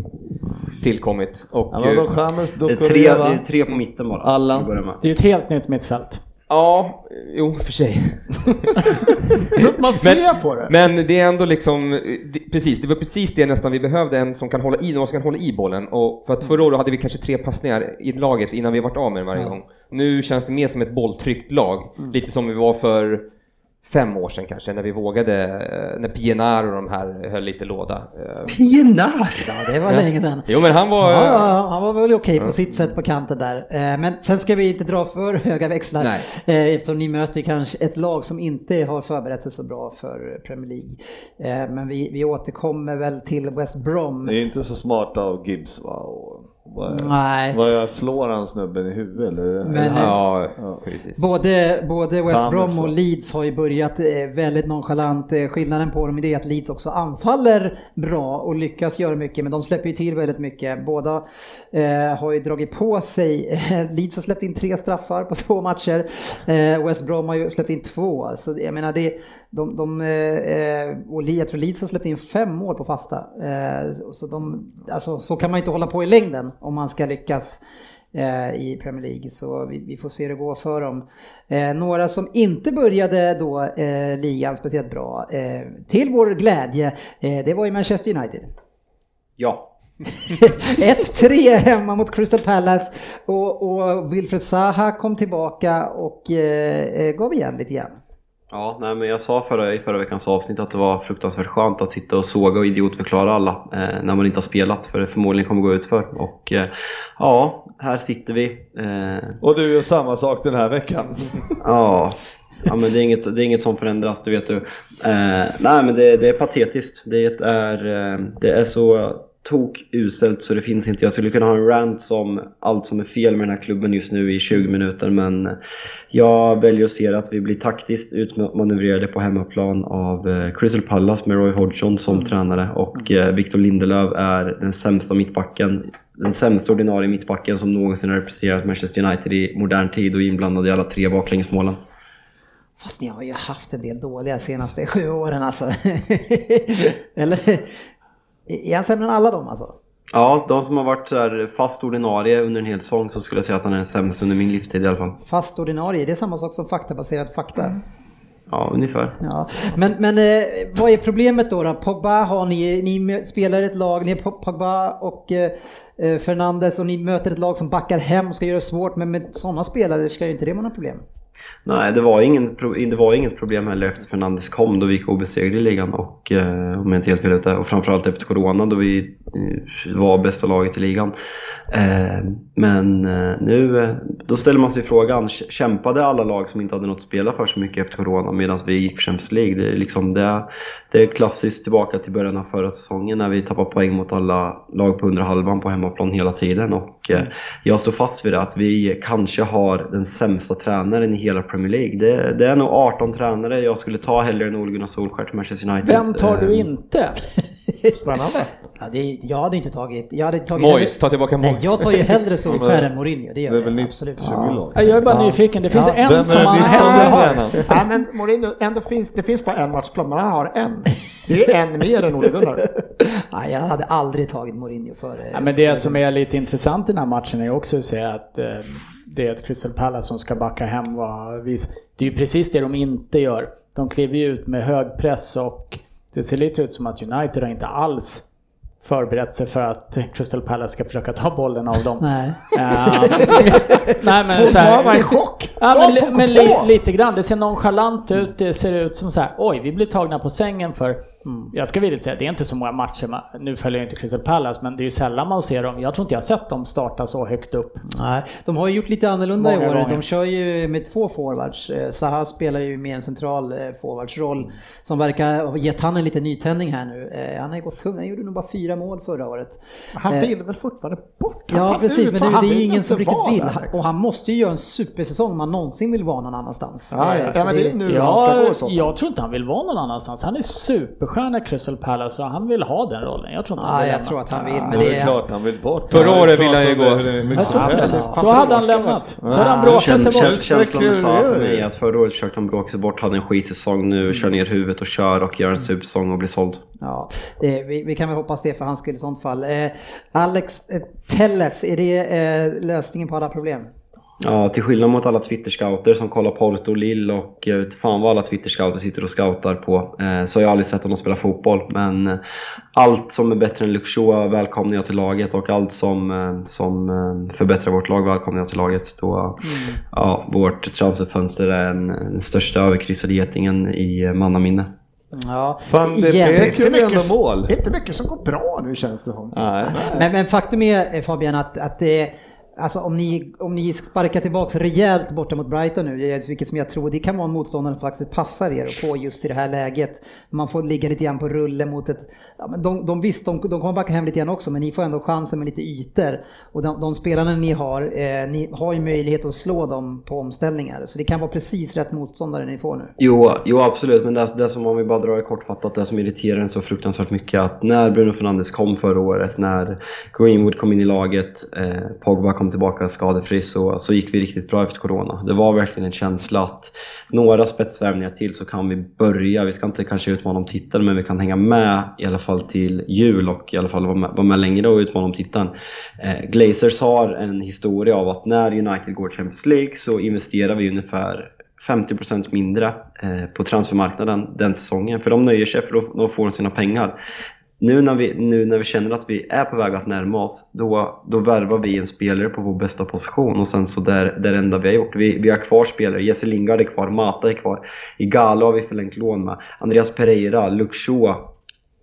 tillkommit. Och, Ja, men då eh, Chamez, Det är, tre, det är tre på mitten bara. Med. Det är ju ett helt nytt mittfält. ja, jo, för sig. [laughs] Man ser på det. Men det är ändå liksom, det, precis, det var precis det nästan vi behövde, en som kan hålla i, någon som kan hålla i bollen. Och för att förra året hade vi kanske tre passningar i laget innan vi varit av med den varje gång. Nu känns det mer som ett bolltryckt lag, lite som vi var för fem år sedan kanske, när vi vågade, eh, när Pienaar och de här höll lite låda. Eh, Pienaar! Ja, det var länge sedan. Jo men han var... Ja, ja, han var väl okej på sitt sätt på kanten där. Eh, Men sen ska vi inte dra för höga växlar Nej. eh, eftersom ni möter kanske ett lag som inte har förberett sig så bra för Premier League. Eh, Men vi, vi återkommer väl till West Brom. Det är inte så smart av Gibbs va? Och, vad, Nej. vad jag slår han snubben i huvudet eller? Men- Ja, precis. Både, både West Fan, Brom och Leeds har ju börjat eh, väldigt nonchalant. Eh, Skillnaden på dem är det att Leeds också anfaller bra och lyckas göra mycket, men de släpper ju till väldigt mycket. Båda eh, har ju dragit på sig, Leeds har släppt in tre straffar på [laughs] två matcher, eh, West Brom har ju släppt in två. Så jag menar, det, de, de, eh, eh, och jag tror Leeds har släppt in fem mål på fasta. Eh, så, de, alltså, så kan man inte hålla på i längden om man ska lyckas eh, i Premier League. Så vi, vi får se hur det går för dem. Eh, några som inte började då eh, ligan speciellt bra, eh, till vår glädje, eh, det var ju Manchester United. Ja. [laughs] 1-3 hemma mot Crystal Palace och, och Wilfred Zaha kom tillbaka och eh, gav igen lite grann. Ja, nej, men jag sa förra, i förra veckans avsnitt att det var fruktansvärt skönt att sitta och såga och idiotförklara alla eh, när man inte har spelat för det förmodligen kommer gå ut för. Och eh, ja, här sitter vi. Eh, Och du gör samma sak den här veckan. [laughs] Ja, ja men det är, inget, det är inget som förändras, det vet du. Eh, nej men det, det är patetiskt. Det är, eh, det är så tok uselt så det finns inte. Jag skulle kunna ha en rant om allt som är fel med den här klubben just nu i 20 minuter men jag väljer att se att vi blir taktiskt utmanövrerade på hemmaplan av eh, Crystal Palace med Roy Hodgson som tränare och eh, Victor Lindelöf är den sämsta mittbacken den sämsta ordinarie mittbacken som någonsin har representerat Manchester United i modern tid och inblandad i alla tre baklängsmålen. Fast ni har ju haft en del dåliga senaste sju åren alltså. [laughs] Eller? Är han sämre än alla dem alltså? Ja, de som har varit så fast ordinarie under en hel säsong så skulle jag säga att han är den sämsta under min livstid i alla fall. Fast ordinarie, det är samma sak som faktabaserad fakta. Ja, ungefär. Ja. Men, men eh, vad är problemet då? då? Pogba har ni, ni spelar ett lag, ni är Po- Pogba och eh, eh, Fernandes och ni möter ett lag som backar hem och ska göra det svårt, men med sådana spelare ska ju inte det vara något problem. Nej, det var, ingen, det var inget problem heller efter Fernandes kom då vi gick obesegrade i ligan och eh, om jag inte helt fel ute och framförallt efter Corona då vi eh, var bästa laget i ligan. Eh, men nu, då ställer man sig frågan, kämpade alla lag som inte hade något att spela för så mycket efter Corona medan vi gick för Champions League? Det är, liksom det, det är klassiskt tillbaka till början av förra säsongen när vi tappade poäng mot alla lag på under halvan på hemmaplan hela tiden och eh, jag står fast vid det att vi kanske har den sämsta tränaren i hela Premier League. Det, det är nog 18 tränare jag skulle ta hellre än Ole Gunnar Solskjaer till Manchester United. Vem tar du Eh, inte? [laughs] Spännande. Ja, det, jag hade inte tagit... Jag hade tagit Moyes, ta tillbaka Nej, Moyes. jag tar ju hellre Ja, Solskjaer än Mourinho, det gör Det är väl jag absolut. 20 lag. Ja, Jag är bara Ja. nyfiken. Det finns Ja. en Vem som han nya hellre [laughs] har. Ja, men Mourinho, ändå finns, det finns bara en matchplan, men han har en. Det är en mer än Ole Gunnar. [laughs] Nej, jag hade aldrig tagit Mourinho före... Ja, men det som är lite intressant i den här matchen är också att se att eh, det är ett Crystal Palace som ska backa hem. Vad vis. Det är ju precis det de inte gör. De kliver ju ut med hög press och det ser lite ut som att United har inte alls förberett sig för att Crystal Palace ska försöka ta bollen av dem. [laughs] Nej. Eh, nej men så här, var en chock. Ja, men, men li, lite grann. Det ser nonchalant ut. Det ser ut som så här, oj, vi blir tagna på sängen för... Jag ska villigt säga, det är inte så många matcher, man, nu följer jag inte Crystal Palace, men det är ju sällan man ser dem. Jag tror inte jag har sett dem starta så högt upp. Nej, de har ju gjort lite annorlunda Många i år. gånger. De kör ju med två forwards. Eh, Zaha spelar ju mer en central eh, forwardsroll som verkar ha gett han en liten nytändning här nu. Eh, Han har ju gått tungt, han gjorde nog bara fyra mål förra året. Han Eh, vill väl fortfarande bort? Han Ja precis, men det, det är ju ingen som riktigt vill. där, liksom. Och han måste ju göra en supersäsong om han någonsin vill vara någon annanstans. Ja, Eh, ja. ja, men det är nu han ska gå så jag tror inte han vill vara någon annanstans. Han är superstjärna i Crystal Palace och han vill ha den rollen. Jag tror inte han Ja, vill jag lämna. tror att han vill, men Det det är klart han vill bort. Förra Han året ville han ju gå. Jag tror inte det. Då hade han lämnat. Då hade han bråkat sig bort. Känslan med Zaha för mig att förra året försökte han bråka sig bort, hade en skitsäsong, nu kör ner huvudet och kör och gör en supersäsong och blir såld. Ja, det, vi, vi kan väl hoppas det för hans skull i sånt fall. Eh, Alex eh, Telles, är det eh, lösningen på alla problem? Ja, till skillnad mot alla Twitter-scouter som kollar Porto och Lille och jag vet fan vad alla Twitter-scouter sitter och scoutar på. Eh, så har jag aldrig sett honom spela fotboll. Men eh, allt som är bättre än Luxor välkomnar jag till laget och allt som, eh, som eh, förbättrar vårt lag välkomnar jag till laget. Då, ja, vårt transferfönster är en, den största överkryssade getingen i eh, mannaminne. Ja, Fan, det igen. Beck gjorde mycket- mål. Det är inte mycket som går bra nu känns det som. Men, men faktum är eh, Fabian att, att det Alltså om ni, om ni sparkar tillbaks rejält borta mot Brighton nu, vilket som jag tror det kan vara en motståndare som faktiskt passar er att få just i det här läget. Man får ligga lite grann på rulle mot ett... Ja, men de, de visst, de, de kommer backa hem lite grann också, men ni får ändå chansen med lite ytor. Och de, de spelarna ni har, eh, ni har ju möjlighet att slå dem på omställningar. Så det kan vara precis rätt motståndare ni får nu. Jo, jo absolut, men det, det som om vi bara drar det kortfattat, det som irriterar en så fruktansvärt mycket att när Bruno Fernandes kom förra året, när Greenwood kom in i laget, eh, Pogba kom tillbaka skadefri så, så gick vi riktigt bra efter Corona. Det var verkligen en känsla att några spetsvärvningar till så kan vi börja, vi ska inte kanske utmana om titeln men vi kan hänga med i alla fall till jul och i alla fall vara med, vara med längre och utmana om titeln. Eh, Glazers har en historia av att när United går Champions League så investerar vi ungefär 50% mindre eh, på transfermarknaden den säsongen. För de nöjer sig för då får de sina pengar. Nu när, vi, nu när vi känner att vi är på väg att närma oss, då, då värvar vi en spelare på vår bästa position och sen så där, det är det enda vi har gjort. Vi, vi har kvar spelare, Jesse Lingard är kvar, Mata är kvar, Igalo har vi förlängt lån med, Andreas Pereira, Luxo,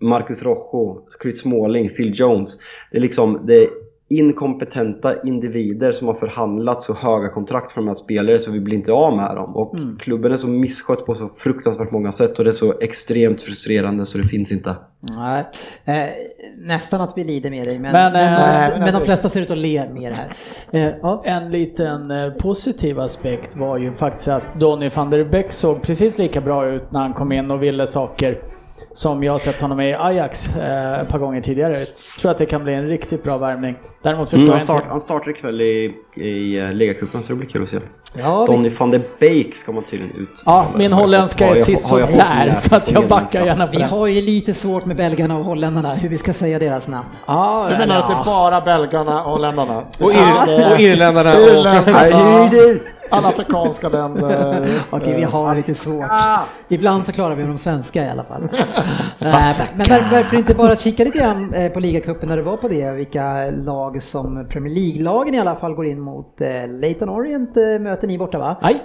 Marcus Rojo, Chris Smalling, Phil Jones. Det är liksom, det inkompetenta individer som har förhandlat så höga kontrakt för de här spelare så vi blir inte av med dem. Och klubben är så misskött på så fruktansvärt många sätt och det är så extremt frustrerande så det finns inte. Nej, eh, nästan att vi lider med dig, men, Men, men, eh, men, de flesta ser ut att le mer här. Eh, ja. En liten eh, positiv aspekt var ju faktiskt att Donny van der Beek såg precis lika bra ut när han kom in och ville saker som jag har sett honom i Ajax eh, ett par gånger tidigare. Jag tror att det kan bli en riktigt bra värvning. Däremot förstår Mm, han, start, inte... han startar ikväll i, i eh, ligacupen så det blir kul att se. Ja, Donny van der Beek ska man tydligen ut. Ja, min holländska är sist har jag fått där lära så att jag backar gärna på Vi har ju lite svårt med belgarna och holländarna, hur vi ska säga deras namn. Ja, Du menar att det är bara belgarna och holländarna? Och, ir- [laughs] och irländarna och. Alla afrikanska länder. [laughs] Okej, vi har lite svårt. Ah. Ibland så klarar vi de svenska i alla fall. [laughs] Eh, Men var, varför inte bara kika lite grann eh, på ligacupen när du var på det, vilka lag som Premier League-lagen i alla fall går in mot. Eh, Leyton Orient eh, möter ni borta va? Nej,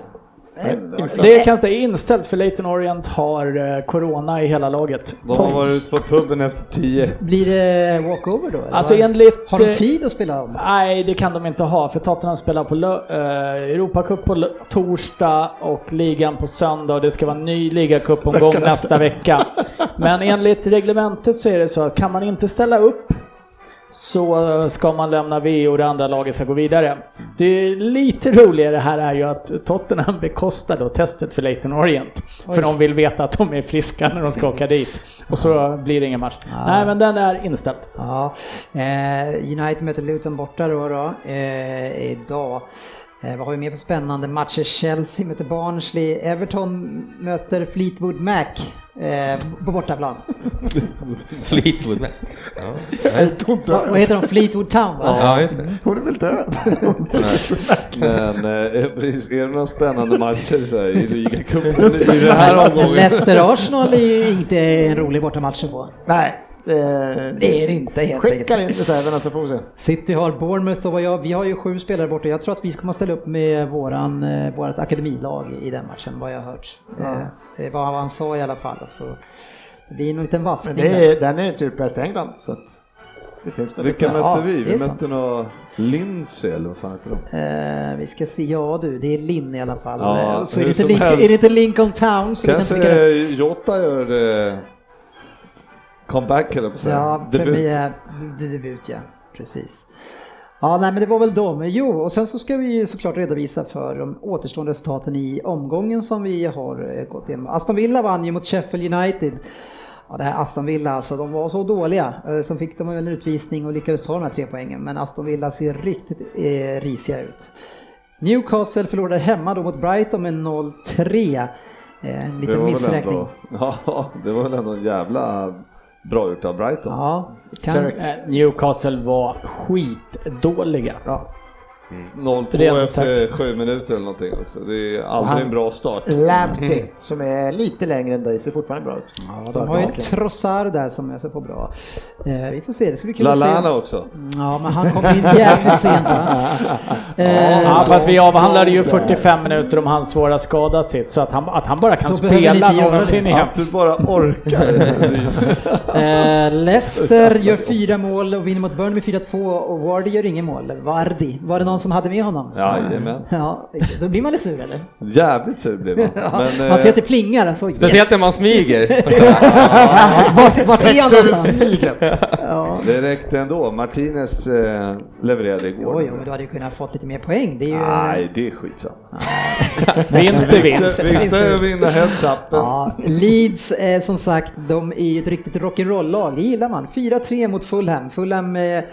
det kan är inställt för Leyton Orient har eh, corona i hela laget. De har varit ute på puben efter tio. Blir det walkover då? eller Alltså enligt... Har de tid att spela om? Nej, det kan de inte ha för Tottenham spelar på Europacup på torsdag och ligan på söndag och det ska vara en ny ligacupomgång nästa vecka. Men enligt reglementet så är det så att kan man inte ställa upp så ska man lämna V och det andra laget ska gå vidare. Det är lite roligare här är ju att Tottenham bekostar då testet för Leyton Orient. För de vill veta att de är friska när de ska åka dit. Och så blir det ingen match. Nej men den är inställd. Ja, eh, United möter Luton borta då, då eh, idag. Eh, vad har vi mer för spännande matcher? Chelsea möter Barnsley, Everton möter Fleetwood Mac eh, på bortaplan. [laughs] Fleetwood med. Ja. vad, vad heter de? Fleetwood Town va? ja, just det. Hon är väl död? [laughs] Men eh, precis, är det några spännande matcher så här, i ligacupen i den här omgången? Leicester-Arsenal är ju inte en rolig bortamatch att få. Nej, det, Det är det inte helt Skicka enkelt. in reserverna så får vi se. City har Bournemouth och jag, vi har ju sju spelare borta. Jag tror att vi kommer ställa upp med våran, eh, vårat akademilag i den matchen, vad jag har hört. Eh, det är vad han sa i alla fall. Så det blir nog en liten Men vaskning det är, den är typ bäst i England. Så att det finns väl Vilka lite- Ja, mötte vi? det är Vi sant. mötte några Lindsey eller vad fan heter de? Eh, vi ska se, ja du, det är Linn i alla fall. Ja, Eh, så är det, inte Link, är det inte Lincoln Town så vi kan inte Kanske det Jota gör eh, comeback eller på. Ja, Debut. premiär, d- debut ja, precis. Ja, nej men det var väl dem. Jo, och sen så ska vi ju såklart redovisa för de återstående resultaten i omgången som vi har eh, gått igenom. Aston Villa vann ju mot Sheffield United. Ja, det här Aston Villa alltså, de var så dåliga. Eh, Sen fick de en utvisning och lyckades ta de här tre poängen. Men Aston Villa ser riktigt eh, risiga ut. Newcastle förlorade hemma då mot Brighton med 0-3. Eh, väl missräkning. ändå, [laughs] ja, det var väl ändå en jävla bra gjort av Brighton. Ja, kan, Eh, Newcastle var skitdåliga. Ja. 0-2 Rent ut efter sagt. sju minuter eller någonting också. Det är aldrig han- en bra start. Lamptey, som är lite längre än dig, ser fortfarande bra ut. Ja, de har ju Trossard där som öser på bra. Eh, vi får se, det ska bli kul Lalana att se. också. Ja, men han kommer in jäkligt sent va? [laughs] Eh, Ja, fast vi avhandlade ju 45 minuter om hans svåra skada sitt, så att han, att han bara kan spela någonsin igen. [laughs] Att du bara orkar. [laughs] eh, Leicester gör fyra mål och vinner mot Burnley med 4-2 och Vardy gör ingen mål. Vardy, var det någon som hade med honom? Jajamän. Ja, då blir man lite sur eller? Jävligt sur blev man. [laughs] Ja, Men, man eh, ser att det plingar. Alltså, Speciellt yes. när man smyger. [laughs] [laughs] Vart, vart är han någonstans? Ja. det räckte ändå. Martinez eh, levererade igår. Jo, jo, men du hade ju kunnat fått lite mer poäng. Det är ju... Nej, det är skitsamma. Vinst är vinst. Viktigt är att vinna heads-upen. Ja, Leeds eh, som sagt, de är ju ett riktigt rock'n'roll-lag, det gillar man. 4-3 mot Fulham. Fulham eh,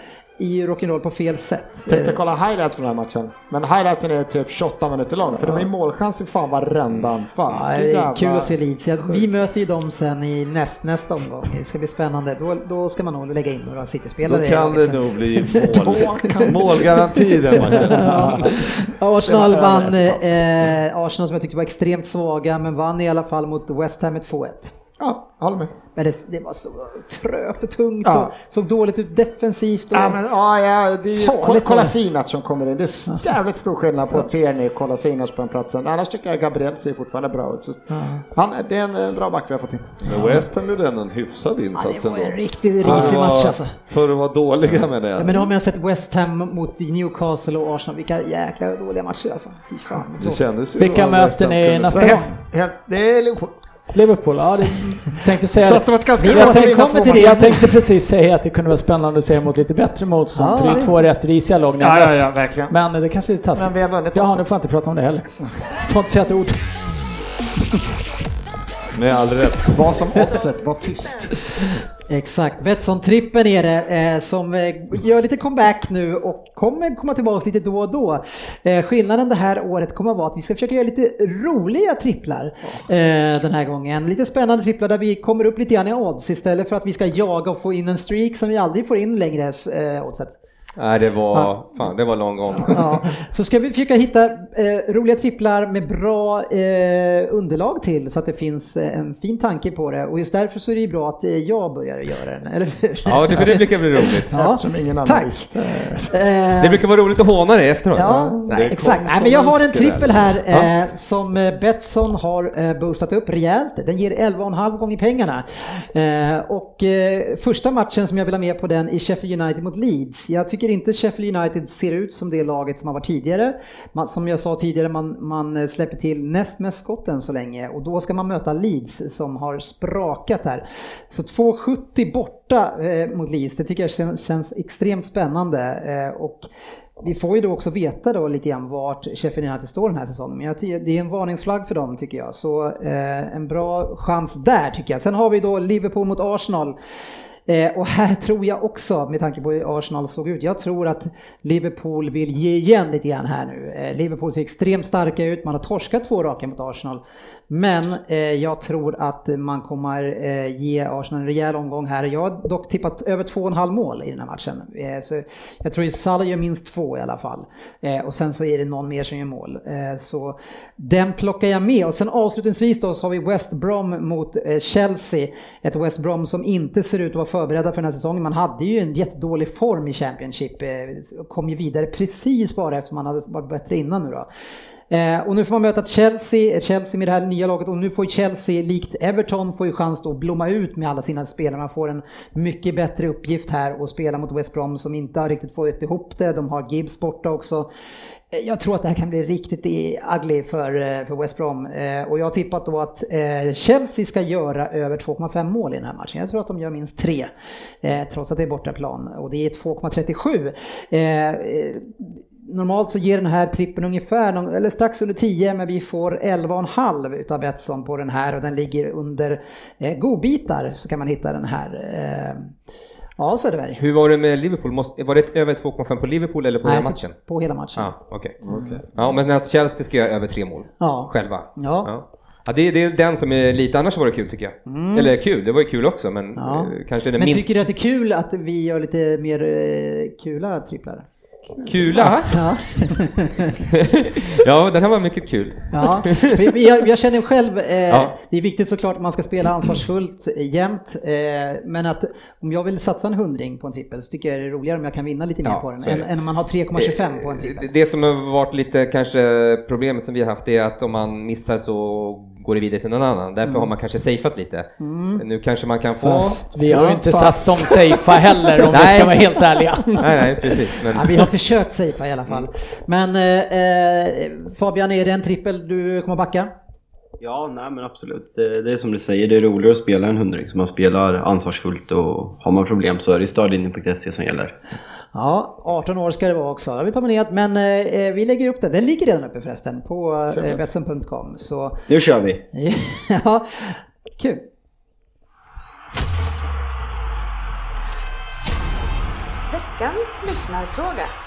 ju rock'n'roll på fel sätt. Tänkte kolla highlights från den här matchen. Men highlightsen är typ 28 minuter lång. För det var ju målchans i fan varenda anfall. Ja, det är Jävla- kul att se Leeds. Ja, Vi möter ju dem sen i näst, nästa omgång. Det ska bli spännande. Då, då ska man nog lägga in några City-spelare Då i [laughs] kan det nog bli mål. målgaranti den matchen. Ja. Arsenal vann, eh, Arsenal som jag tyckte var extremt svaga, men vann i alla fall mot West Ham med 2-1. Ja, håller med. Men det, det var så trögt och tungt Ja. och såg dåligt ut defensivt. Och, Ja, men, ja, ja, det är ju Kol- det. Kolasinac som kommer in. Det är jävligt stor skillnad på Tierney och Kolasinac på den platsen. Annars tycker jag Gabriel ser fortfarande bra ut. Så han, det är en eh, bra back vi har fått in. Men West Ham gjorde ändå en hyfsad ja, insats det var ändå. en riktigt risig match alltså. För att vara dåliga med det. Ja, men då har man sett West Ham mot Newcastle och Arsenal. Vilka jäkla dåliga matcher alltså. Fy fan, Det ju Vilka ni kunde- nästa Det är, gång? det är Liverpool. Liverpool, ja det tänkte säga Så att det var ganska återkommer två till det. Jag tänkte precis säga att det kunde vara spännande att se mot lite bättre motstånd, Ja, för det är det- två rätt risiga lag ni har Ja, ja, ja, verkligen. Men det kanske är lite taskigt. Men vi har vunnit också. nu får jag inte prata om det heller. [laughs] Får inte säga ett ord. Med all rätt. Vad som oddset var tyst. Exakt, Betsson-trippen är det eh, som eh, gör lite comeback nu och kommer komma tillbaka lite då och då. Eh, skillnaden det här året kommer att vara att vi ska försöka göra lite roliga tripplar eh, den här gången. Lite spännande tripplar där vi kommer upp lite grann i odds istället för att vi ska jaga och få in en streak som vi aldrig får in längre, eh, oddset. Nej, det var, fan, det var lång gång. Ja, så ska vi försöka hitta eh, roliga tripplar med bra eh, underlag till så att det finns eh, en fin tanke på det och just därför så är det ju bra att eh, jag börjar göra den, eller hur? Ja, det, för det brukar bli roligt. Ja, Eftersom ingen annan tack. visste. Eh, Det brukar vara roligt att håna dig efteråt. Ja, Nej. exakt. Nej, men jag har en trippel här eh, som Betsson har eh, boostat upp rejält. Den ger 11,5 gånger pengarna. Eh, och eh, första matchen som jag vill ha med på den är Sheffield United mot Leeds. Jag tycker tycker inte Sheffield United ser ut som det laget som har varit tidigare. Man, som jag sa tidigare, man, man eh, släpper till näst mest skott än så länge och då ska man möta Leeds som har sprakat här. Så 2,70 borta eh, mot Leeds, det tycker jag känns, känns extremt spännande. Eh, och vi får ju då också veta då lite grann vart Sheffield United står den här säsongen. Men jag tycker det är en varningsflagg för dem tycker jag. Så eh, en bra chans där tycker jag. Sen har vi då Liverpool mot Arsenal. Eh, och här [laughs] tror jag också, med tanke på hur Arsenal såg ut, jag tror att Liverpool vill ge igen lite grann här nu. Eh, Liverpool ser extremt starka ut, man har torskat två raka mot Arsenal. Men eh, jag tror att man kommer eh, ge Arsenal en rejäl omgång här. Jag har dock tippat över 2,5 mål i den här matchen. Eh, så jag tror att Salah gör minst två i alla fall. Eh, och sen så är det någon mer som gör mål. Så den plockar jag med. Och sen avslutningsvis då så har vi West Brom mot Chelsea. Ett West Brom som inte ser ut att vara förberedda för den här säsongen. Man hade ju en jättedålig form i Championship. Eh, kom ju vidare precis bara eftersom man hade varit bättre innan nu då. Eh, och nu får man möta Chelsea, eh, Chelsea med det här nya laget och nu får ju Chelsea likt Everton får ju chans då att blomma ut med alla sina spelare. Man får en mycket bättre uppgift här och spela mot West Brom som inte har riktigt fått ihop det. De har Gibbs borta också. Eh, jag tror att det här kan bli riktigt ugly för, eh, för West Brom. Eh, Och jag har tippat då att eh, Chelsea ska göra över 2,5 mål i den här matchen. Jag tror att de gör minst tre. eh, Trots att det är bortaplan. Och det är 2,37. Eh, eh, Normalt så ger den här trippen ungefär, eller strax under 10, men vi får 11,5 utav Betsson på den här och den ligger under eh, godbitar så kan man hitta den här. Ja, Söderberg. Hur var det med Liverpool? Måste, var det över 2,5 på Liverpool eller på hela Nej, matchen? På hela matchen. Ja, okej. Ja, men att Chelsea ska göra över tre mål Ja. själva. Ja. Ja, ja det, det är den som är lite, annars var det kul tycker jag. Eller kul, det var ju kul också, men Mm. Ja. eh, kanske den Men minst tycker du att det är kul att vi gör lite mer eh, kula tripplar? Kula. Ja. [laughs] ja, den här var mycket kul. Ja, jag, jag känner själv, eh, Ja. det är viktigt såklart att man ska spela ansvarsfullt eh, jämt, eh, men att om jag vill satsa en hundring på en trippel så tycker jag det är roligare om jag kan vinna lite mer Ja, på den än, än om man har 3,25 på en trippel. Det, det som har varit lite kanske problemet som vi har haft är att om man missar så går det vidare till någon annan. Därför Mm. har man kanske safeat lite. Nu kanske man kan få... Fast vi har ju Ja, inte fast- satt dem safea heller om vi ska [laughs] vara helt ärliga. [laughs] Nej, nej, precis. Men... Ja, vi har försökt safea i alla fall. Men eh, eh, Fabian, är det en trippel du kommer backa? Ja, nej men absolut. Det, det är som du säger, det är roligare att spela en hundring. Så man spelar ansvarsfullt och har man problem så är det stödlinjen.se som gäller. Ja, 18 år ska det vara också. Jag vill ta med det, men eh, vi lägger upp det. Den ligger redan uppe förresten på eh. Så Nu kör vi! [laughs] ja, kul. Veckans lyssnarfråga.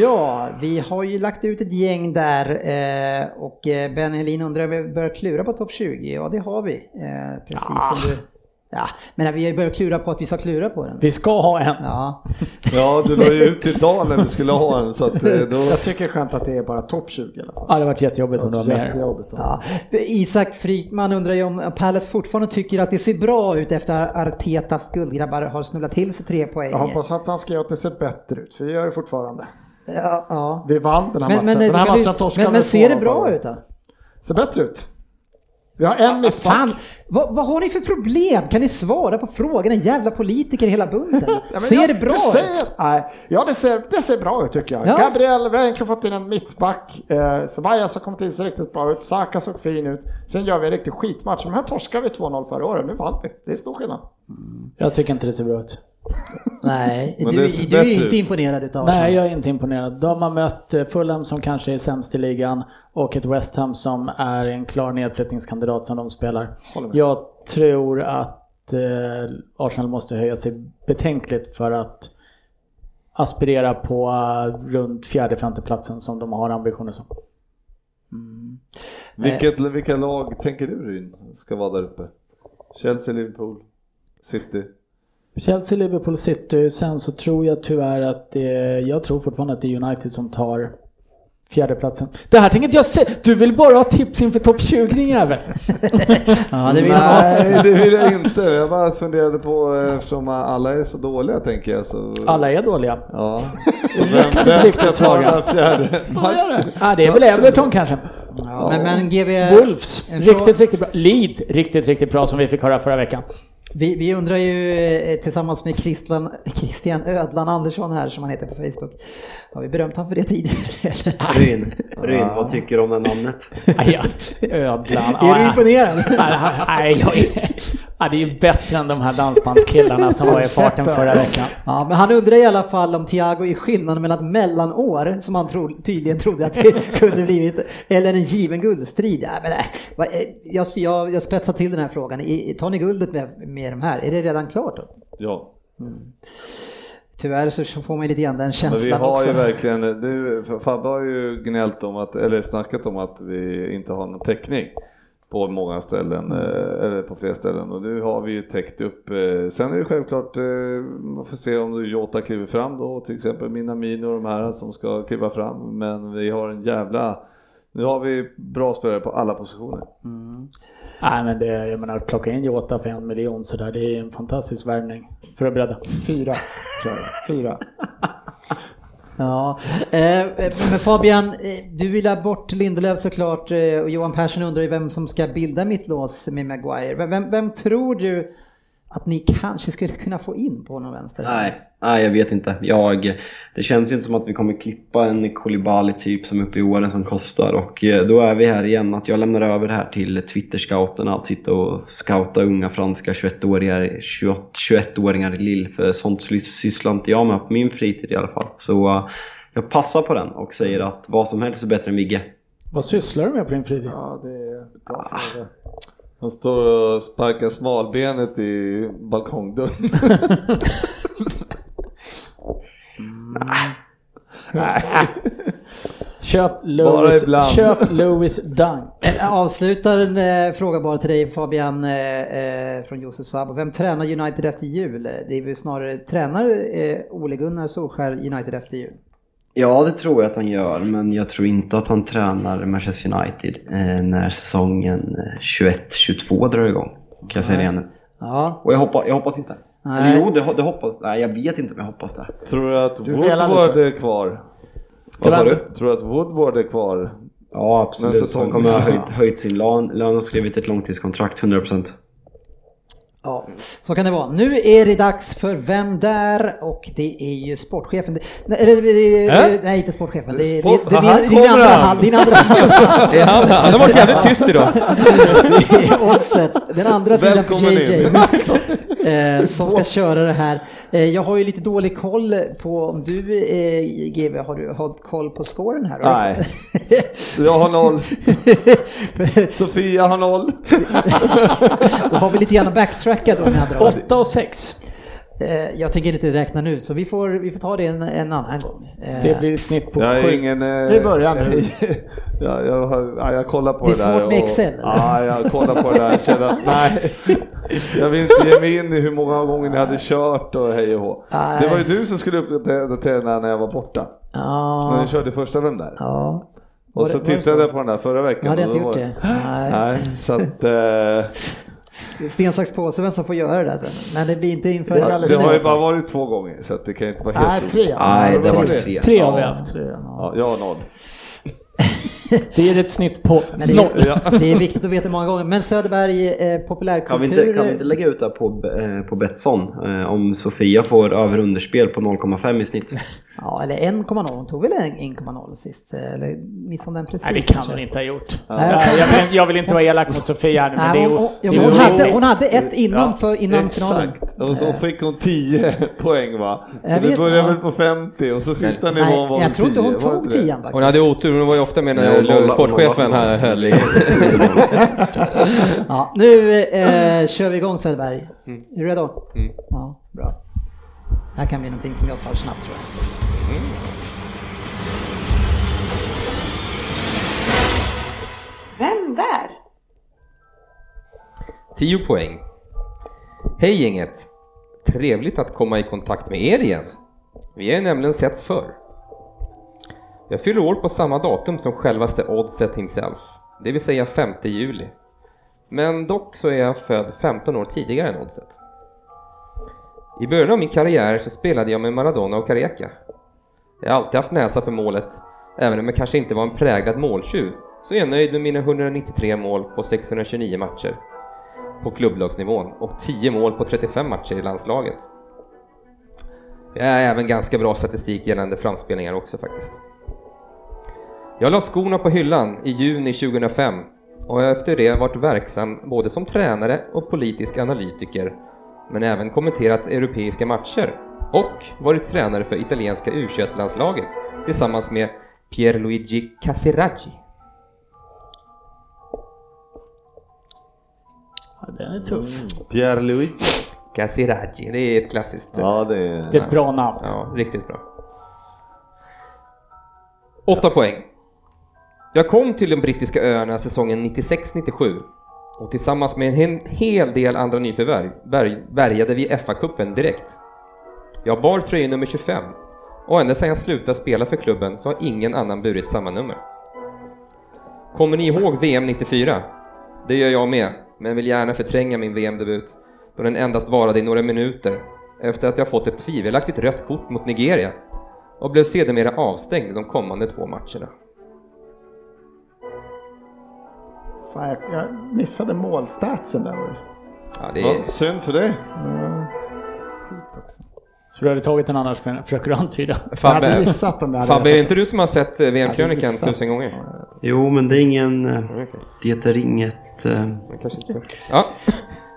Ja, vi har ju lagt ut ett gäng där eh, och eh, Ben Helin undrar om vi börjar klura på topp 20. Ja, det har vi. Eh, precis som du... Ja, men vi har ju börjat klura på att vi ska klura på den. Vi ska ha en. Ja, Ja, du la ju ut idag när vi skulle ha en så att eh, då... Jag tycker det skönt att det är bara topp 20 i alla fall. Ja, det har varit jättejobbigt om du var med. Jättejobbigt. ja. Det- Isak Frykman undrar ju om Palace fortfarande tycker att det ser bra ut efter att Artetas guldgrabbar har snubblat till sig tre poäng. Jag hoppas att han ska göra att det ser bättre ut, för det gör det fortfarande. Ja, ja. Vi vann den här Men, men, matchen. Den här matchen torskade men, men ser det bra ut då? Ser bättre ut. Vi har en mittback. Fan, vad, vad har ni för problem? Kan ni svara på frågan? En jävla politiker i hela bunten. [laughs] Ja, men ser jag- det bra säger, ut? Nej, ja det ser, det ser bra ut tycker jag. Ja. Gabriel, vi har egentligen fått in en mittback. Eh, Ceballos har kommit in sig riktigt bra ut. Saka såg fin ut. Sen gör vi en riktig skitmatch. Men här torskade vi 2-0 förra året. Nu vann vi. Det är stor skillnad. Jag tycker inte det ser bra ut. Nej, du, du är bättre inte imponerad utav Arsenal. Nej, jag är inte imponerad. De har mött Fulham som kanske är sämst i ligan och ett West Ham som är en klar nedflyttningskandidat som de spelar. Jag tror att eh, Arsenal måste höja sig betänkligt för att aspirera på eh, runt fjärde femteplatsen som de har ambitioner som. Vilket, vilka lag tänker du Ryn ska vara där uppe? Chelsea, Liverpool, City? Chelsea, Liverpool, City. Sen så tror jag tyvärr att det, jag tror fortfarande att det är United som tar fjärdeplatsen. Det här tänker jag se. Du vill bara ha tips inför topp 20 din jävel. [laughs] Ja, det vill. Nej, det vill jag inte. Jag bara funderade på, eftersom alla är så dåliga tänker jag. Så, Alla är dåliga. Ja. [laughs] Så vem, vem ska ta den fjärde? Ja, det är väl Everton kanske. Ja, men, men GV, Wolves, riktigt, riktigt bra. Leeds, riktigt, riktigt bra som vi fick höra förra veckan. Vi, vi undrar ju eh, tillsammans med Christian, Christian Ödlan Andersson här som han heter på Facebook. Har vi berömt honom för det tidigare? [laughs] Ryn, Ryn, vad tycker du om det namnet? Nej, ja, Ödlan. [laughs] Är du imponerad? [laughs] Nej, ja, det är ju bättre än de här dansbandskillarna som var i farten förra veckan. Ja, men han undrar i alla fall om Thiago är skillnaden mellan ett mellanår, som han tro, tydligen trodde att det kunde blivit, eller en given guldstrid. Ja, men, nej, vad- eh, jag, jag, jag spetsar till den här frågan. Tar ni guldet med, med de här? Är det redan klart då? Ja. Tyvärr så får man lite grann den Men vi känslan har också. ju verkligen, nu, Fabbe har ju gnällt om att, eller snackat om att vi inte har någon täckning på många ställen, eh, eller på flera ställen och nu har vi ju täckt upp. eh, Sen är det självklart, eh, man får se om Jota kliver fram då, till exempel Minamino och de här som ska kliva fram, men vi har en jävla, nu har vi bra spelare på alla positioner. Nej, men det, jag menar, plocka in Jota för en miljon sådär, det är en fantastisk värvning för att bredda. Fyra. Fyra. [laughs] Ja, eh, men Fabian, eh, du vill ha bort Lindelöf såklart eh, och Johan Persson undrar ju vem som ska bilda mittlås med Maguire. Vem, vem, vem tror du att ni kanske skulle kunna få in på någon vänster? Nej, nej, jag vet inte. Jag, det känns ju inte som att vi kommer klippa en Koulibaly typ som är uppe i åren som kostar och eh, då är vi här igen att jag lämnar över det här till Twitter-scouterna att sitta och scouta unga franska 21-åringar 28 21-åringar i Lille för sånt sys- sysslar inte jag med på min fritid i alla fall. Så eh, jag passar på den och säger att vad som helst är bättre än Vigge. Vad sysslar du med på din fritid? Ja, det är bra fråga. Han står och sparkar smalbenet i balkongdörren. [laughs] [laughs] Köp Bara Louis, ibland. köp Louis Dunk. Avslutar en eh, fråga bara till dig Fabian eh, eh, från Josef Sabo. Vem tränar United efter jul? Det är väl snarare, tränar eh, Ole Gunnar Solskär United efter jul? Ja, det tror jag att han gör, men jag tror inte att han tränar Manchester United eh, när säsongen eh, 21-22 drar igång. Kan jag säga det igen nu. Ja, Och jag hoppas, jag hoppas inte. Nej. Jo, det, det hoppas Nej, jag vet inte om jag hoppas det. Tror du att Du Woodward är kvar? Vad sa du? Tror du att Woodward är kvar? Ja, absolut. Han kommer ha höjt, höjt sin lön, lön och skrivit ett långtidskontrakt, 100%. ja, så kan det vara. Nu är det dags för Vem där? Och det är ju sportchefen. Det- Nej, det- Äh? nej inte sportchefen. Det är, Sport- det, det, Här din, din andra halv. Din andra halv. Ja, han, har varit jävligt tyst idag. [laughs] Det oddset. Den andra sidan på JJ. in. [laughs] Eh, som ska köra det här. Eh, jag har ju lite dålig koll på om du, eh, GV, har du hållit koll på spåren här? Nej. [laughs] Jag har noll. [laughs] Sofia har noll. Då har vi lite grann backtrackat då med andra ord. 8 och 6. Eh, jag tänker inte räkna nu så vi får, vi får ta det en, en annan gång. Eh, Det blir ett snitt på Jag är 7. ingen... Eh, Vi börjar nu. [laughs] ja, jag, har, ja, jag kollar på Det är det, där. svårt med och- Excel, eller? Ja, jag kollar på det där och känner att [laughs] nej. Jag vill inte ge mig in i hur många gånger ni hade kört och hej och hå. Det var ju du som skulle uppdatera den här när jag var borta. När Ja, ni körde första Vem där? ja. Och så det- det tittade jag på den där förra veckan. Jag hade och inte gjort var- det. Nej. Nej, så att... Eh, Sten, sax, påse vem som får göra det där sen. Men det blir inte inför... Det är det alldeles har ju bara varit två gånger så att det kan inte vara helt Nej, tre. Nej, det var tre. tre. Tre har vi Ja. haft. Ja, jag har noll. [laughs] Det är ett snitt på Men det, noll. är, [laughs] det är viktigt att veta många gånger. Men Söderberg, eh, Kan vi, populärkultur... inte, kan vi inte lägga ut det på, eh, på Betsson? Eh, om Sofia får över underspel på 0,5 i snitt. [laughs] Ja, eller 1,0. Hon tog väl en 1,0 sist? eh, Eller missade hon den precis? Nej, det kan kanske? hon inte ha gjort. Nej, jag, kan, jag vill inte vara elak mot Sofia här nu, men Nej, det är hon, hon, ja, det är hon, hade, hon hade ett innan, Ja, för, innan finalen. Exakt, och så fick hon 10 [laughs] poäng va? Jag det började ja. väl på 50 och så sista nivån Nej, var jag väl tror inte hon 10, var tog inte det? 10 faktiskt. Hon hade otur, hon var ju ofta med när hon sportchefen hon här höll i. Ja, nu eh, kör vi igång Söderberg. Mm. Är du redo? Ja, bra. Här kan bli någonting som jag tar snabbt tror jag. Vem där? 10 poäng. Hej gänget! trevligt att komma i kontakt med er igen. Vi har nämligen setts förr. Jag fyller år på samma datum som självaste Oddset himself, det vill säga 5 juli. Men dock så är jag född 15 år tidigare än Oddset. I början av min karriär så spelade jag med Maradona och Careca. Jag har alltid haft näsa för målet, även om jag kanske inte var en präglad måltjuv, så är jag nöjd med mina 193 mål på 629 matcher på klubblagsnivån och 10 mål på 35 matcher i landslaget. Jag har även ganska bra statistik gällande framspelningar också faktiskt. Jag la skorna på hyllan i juni 2005 och har efter det varit verksam både som tränare och politisk analytiker men även kommenterat europeiska matcher och varit tränare för italienska u landslaget tillsammans med Pierluigi Casiraghi. Ja, den är tuff. Pierre Louis. Casiraghi, det är ett klassiskt... Ja, det är... Det är ett bra namn. Ja, riktigt bra. Åtta poäng. Jag kom till de brittiska öarna säsongen 96-97 och tillsammans med en hel- del andra nyförvärv värjade bärgade vi FA-cupen direkt. Jag bar tröja nummer 25 och ända sedan jag slutade spela för klubben så har ingen annan burit samma nummer. Kommer ni ihåg VM 94? Det gör jag med, men vill gärna förtränga min VM-debut då den endast varade i några minuter efter att jag fått ett tvivelaktigt rött kort mot Nigeria och blev sedermera avstängd de kommande två matcherna. Fan, jag, jag missade målstatsen där. Ja, det är... Ja, synd för dig. Så du hade tagit den annars för- försöker du antyda? Jag hade Fabbe, gissat om jag hade Fabbe, är det inte du som har sett eh, VM-krönikan tusen gånger? Jo, men det är ingen... eh. Det är inget... eh, kanske inte. Ja,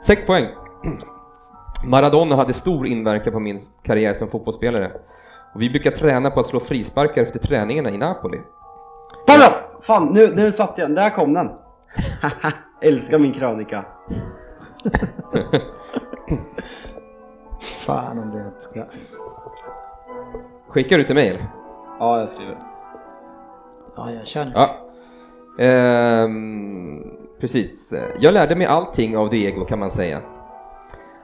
sex poäng. Maradona hade stor inverkan på min karriär som fotbollsspelare. Och vi brukar träna på att slå frisparkar efter träningarna i Napoli. Kolla! Fan, nu, nu satt jag. Där kom den. [laughs] Älskar min krönika. [laughs] Fan om det ska... Skickar du till mail? Ja, jag skriver. Ja, jag kör nu. Ja. Ehm, precis. Jag lärde mig allting av Diego kan man säga.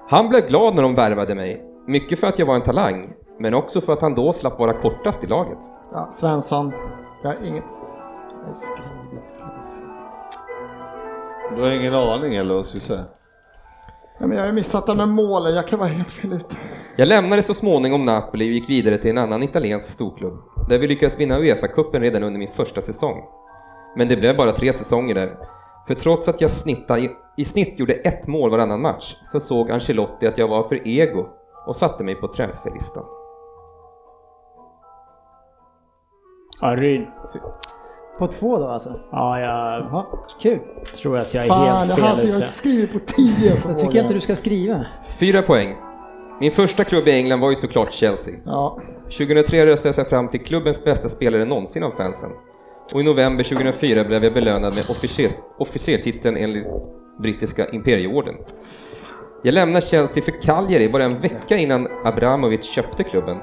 Han blev glad när de värvade mig. Mycket för att jag var en talang, men också för att han då slapp vara kortast i laget. Ja, Svensson. Jag har inget... Jag har skrivit. Du har ingen aning eller vad ska jag säga? Ja, men jag har ju missat det med målen. Jag kan vara helt fel ute. Jag lämnade så småningom Napoli och gick vidare till en annan italiensk storklubb, där vi lyckades vinna Uefa-cupen redan under min första säsong. Men det blev bara tre säsonger där, för trots att jag snittade, i, snitt gjorde ett mål varannan match, så såg Ancelotti att jag var för ego och satte mig på transferlistan. Ja, Ryn. På två då alltså? Ja, jag Jaha, kul. tror att jag är Fan, helt jag fel hade ju ute. skrivit på 10 Så [laughs] tycker jag inte du ska skriva. Fyra poäng. Min första klubb i England var ju såklart Chelsea. Ja, 2003 röstades jag fram till klubbens bästa spelare någonsin av fansen. Och i november 2004 blev jag belönad med officer, officertiteln enligt brittiska imperieorden. Jag lämnade Chelsea för Cagliari bara en vecka innan Abramovic köpte klubben.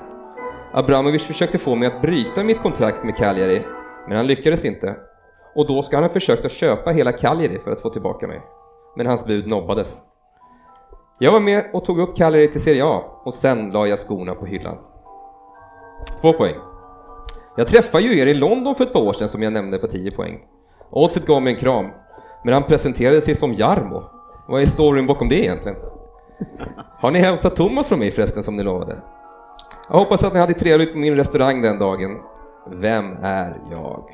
Abramovic försökte få mig att bryta mitt kontrakt med Cagliari, men han lyckades inte. Och då ska han ha försökt att köpa hela Cagliari för att få tillbaka mig. Men hans bud nobbades. Jag var med och tog upp Cagliari till Serie A och sen la jag skorna på hyllan. Två poäng. Jag träffade ju er i London för ett par år sedan som jag nämnde på 10 poäng. Oddset gav mig en kram, men han presenterade sig som Jarmo. Vad är storyn bakom det egentligen? Har ni hälsat Thomas från mig förresten som ni lovade? Jag hoppas att ni hade trevligt på min restaurang den dagen. Vem är jag?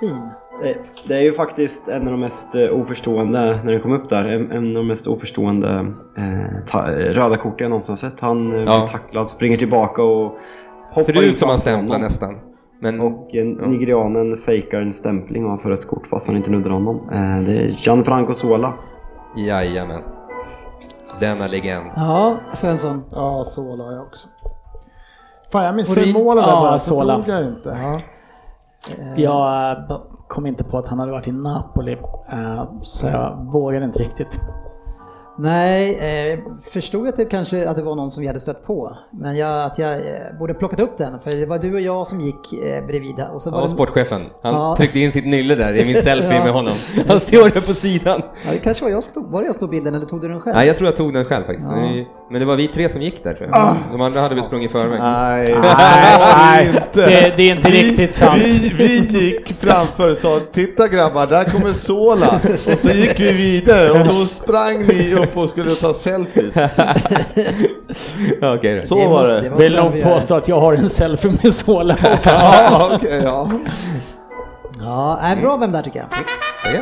Fin. Det, det är ju faktiskt en av de mest eh, oförstående, när den kom upp där, en, en av de mest oförstående eh, ta, röda kort jag någonsin har sett. Han eh, Ja. blir tacklad, springer tillbaka och hoppar Ser det ut som han stämplar nästan? Men Och eh, nigerianen fejkar en stämpling och får rött kort fast han inte nuddar honom. Eh, det är Gianfranco Sola. jajamän. Denna legend. Ja, Svensson. ja så la jag också. Fan, jag missade det- målen där ja, bara, så Sola. tog jag inte. Ja. Jag eh, b- kom inte på att han hade varit i Napoli, eh, så jag vågade inte riktigt. Nej, eh, förstod att det kanske att det var någon som vi hade stött på. Men jag, att jag eh, borde plockat upp den, för det var du och jag som gick eh, bredvid. Och så var Ja, det, sportchefen. Han Ja. tryckte in sitt nylle där i min [laughs] selfie Ja. med honom. Han står där på sidan. ja, det kanske var jag stod, var det jag stod bilden eller tog du den själv? Nej, jag tror jag tog den själv faktiskt. Ja. Men det var vi tre som gick där tror jag. De andra hade väl sprungit i förväg. Nej, Nej, inte. det- det är inte riktigt sant. Vi, vi gick framför och sa titta grabbar, där kommer Sola. Och så gick vi vidare och då sprang ni upp och skulle ta selfies. Ja, Okej då. Så Det var det. Vill nog påstå att jag har en selfie med Sola också. [laughs] Ja, okej, ja. Ja, är bra vem där tycker jag. Okej.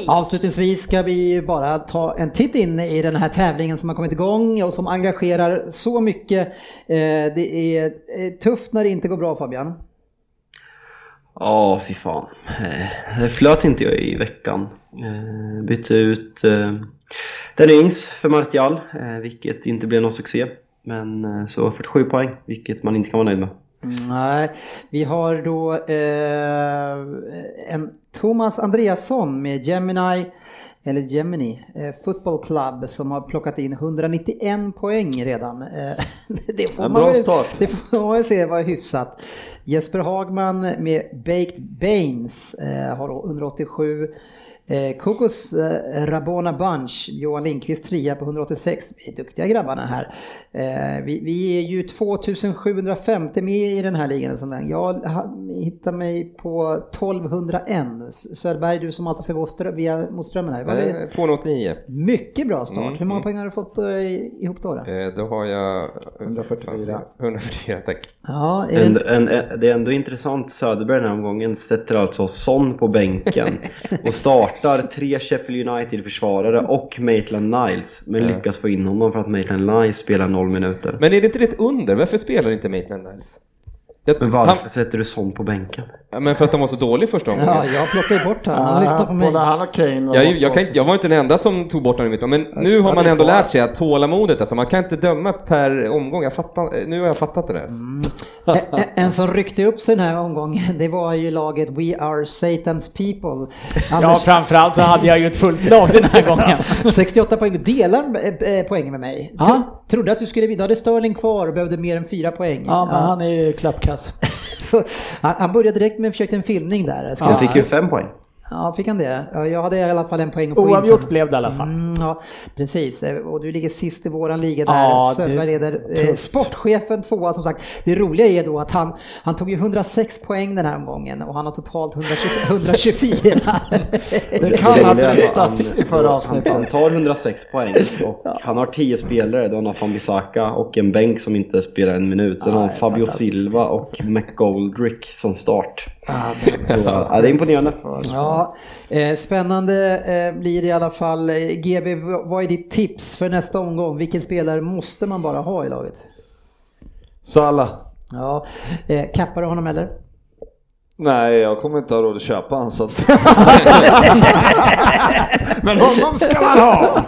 League. Avslutningsvis ska vi bara ta en titt in i den här tävlingen som har kommit igång och som engagerar så mycket. Eh, Det är eh, tufft när det inte går bra Fabian. Ja, fy fan. Eh, Det flöt inte jag i veckan. Bytte ut eh, Den Ings för Martial, vilket inte blev någon succé. Men så 47 poäng, vilket man inte kan vara nöjd med. Nej, vi har då eh, en Thomas Andreasson med Gemini, eller Gemini, eh, Football Club som har plockat in 191 poäng redan. Eh, [laughs] det, får En man bra start. det får man ju se var hyfsat. Jesper Hagman med Baked Baines eh, har då 187. Eh, Kokos eh, Rabona Bunch, Johan Lindqvist trea på 186. Vi är duktiga grabbarna här. Eh, vi, vi är ju 2750 med i den här ligan. Sån där. Jag ha- hittar mig på 1201. Söderberg, du som alltid ska gå strö- via mot strömmen här. Var det Eh, 289. mycket bra start. Mm, Hur många mm. poäng har du fått eh, ihop då? då? Eh, Då har jag... 144. 144, tack. Ja, är En, det, en, det är ändå intressant, Söderberg den här omgången sätter alltså Son på bänken [laughs] och startar tre Sheffield United-försvarare och Maitland Niles men lyckas få in honom för att Maitland Niles spelar noll minuter. Men är det inte ett under? Varför spelar inte Maitland Niles? Jag, Men varför han, sätter du Son på bänken? Ja, men för att han var så dålig första omgången. ja, jag plockar ju bort han. Han har lyssnat på mig. Både han och Kane var Jag, jag, kan, jag var inte den enda som tog bort honom i mitt men nu har Ja, man ändå lärt sig att tålamodet, alltså man kan inte döma per omgång. Jag fattar, nu har jag fattat det där. Mm. En- En som ryckte upp sig den här omgången, det var ju laget We Are Satan's People. Ja, Anders, framförallt så hade jag ju ett fullt lag den här [laughs] gången. 68 poäng, delar eh, eh, poängen med mig. Ja. Tro, trodde att du skulle vinna, du hade Sterling kvar och behövde mer än fyra poäng. Ja, men han är ju klappkass. [laughs] Han började direkt med försökte en filmning där. Skulle Han fick ju fem poäng. Ja, fick han det? Ja, jag hade i alla fall en poäng att få in Oavgjort blev det i alla fall. Mm, ja, precis. Eh, Och du ligger sist i våran liga där. Ja, Söderberg leder. Eh, sportchefen tvåa som sagt. Det roliga är då att han, han tog ju 106 poäng den här omgången och han har totalt 120, 124. [laughs] Det kan ha han- i förra Han, avsnittet. han tar 106 poäng och han har 10 spelare. Då han har Fambisaka och en bänk som inte spelar en minut. Sen har han Fabio. Silva och McGoldrick som start. Ja, det är Så, ja, det är imponerande. Ja, eh, spännande eh, blir det i alla fall. Eh, GB, vad är ditt tips för nästa omgång? Vilken spelare måste man bara ha i laget? Salah. Ja, eh, kappar du honom eller? Nej, jag kommer inte ha råd att köpa han så att... [laughs] Men honom ska man ha!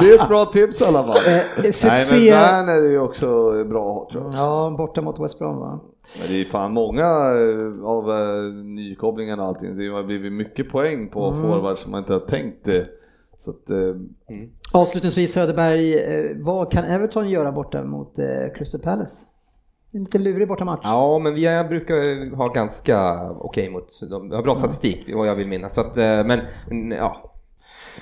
Det är ett bra tips i alla fall. Eh, Nej men succé... Werner är ju också bra tror jag. Ja, borta mot West Brom va? Men det är fan många eh, av eh, nykopplingarna och allting. Det har blivit mycket poäng på Mm. forwards som man inte har tänkt det. Så att, eh, Avslutningsvis Söderberg, eh, vad kan Everton göra borta mot eh, Crystal Palace? En lite lurig borta match. Ja, men vi brukar ha ganska okej mot, de har bra statistik vad jag vill minnas. Så att, eh, men, ja,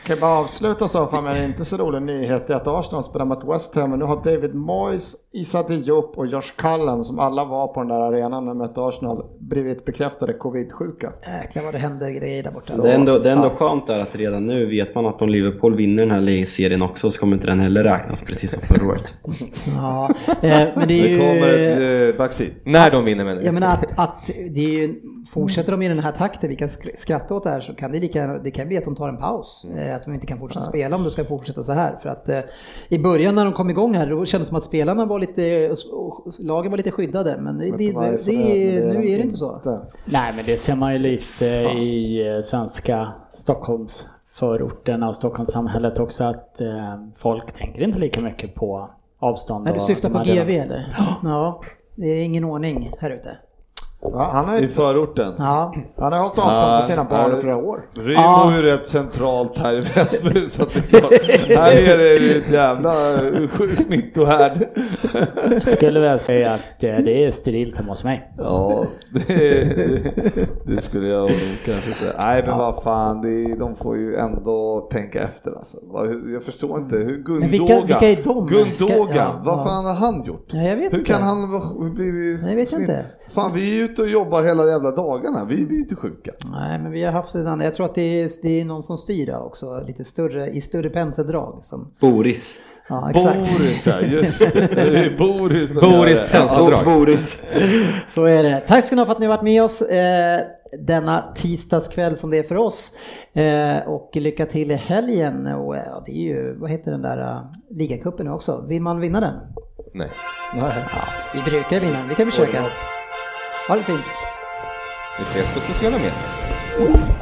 Kan jag bara avsluta så för mig, inte så rolig nyhet är att Arsenal spelar mot West Ham och nu har David Moyes, Issa Diop och Josh Cullen som alla var på den där arenan när de mötte Arsenal blivit bekräftade covid-sjuka. Jäklar vad det händer grejer där borta. Det är ändå, det är ändå skönt där att redan nu vet man att om Liverpool vinner den här serien också så kommer inte den heller räknas precis som förra året. [laughs] Ja, eh, men det är det ju... kommer ett eh, backseat. när de vinner menar Jag menar att, att det är ju, fortsätter de i den här takten, vi kan sk- skratta åt det här, så kan det lika det kan bli att de tar en paus. Eh, Att de inte kan fortsätta spela om det ska fortsätta så här. För att eh, i början när de kom igång här, då kändes det som att spelarna var lite, och lagen var lite skyddade. Men det, det, det, det, men nu är det de inte så. Nej, men det ser man ju lite i eh, svenska Stockholmsförorterna och Stockholmssamhället också att eh, folk tänker inte lika mycket på avstånd. Nej, du syftar de på GV eller? Ja, det är ingen ordning här ute. Ja, han, har I ju, förorten. Ja, han har hållit avstånd Ja, från sina barn ja. i flera år. Rimbo Ja. är ju rätt centralt här i Väsby så att det är klart. Här är det ju ett jävla eh, smittohärd. Skulle väl säga att eh, det är sterilt hemma hos mig. Ja, det, det skulle jag kanske säga. Nej men vad fan, det, de får ju ändå tänka efter alltså. Jag förstår inte, hur Gundogan, vilka- vilka är de? Gundogan, Ska- ja, vad ja. fan har han gjort? Ja, jag vet hur inte. kan han vi Nej, jag vet smitt- inte. Fan vi är ute och jobbar hela jävla dagarna, vi blir ju inte sjuka. nej men vi har haft det Jag tror att det är, det är någon som styr det också, lite större, i större penseldrag. Som, Boris. ja, exakt. Boris ja, just det. Det är Boris som Boris penseldrag. Boris. Så är det. Tack ska ni ha för att ni har varit med oss eh, denna tisdagskväll som det är för oss. Eh, och lycka till i helgen. Och, eh, ja, det är ju, vad heter den där uh, ligacupen nu också? Vill man vinna den? Nej. Nej. Vi brukar vinna den, vi kan försöka. Ha det fint. Vi ses på sociala medier.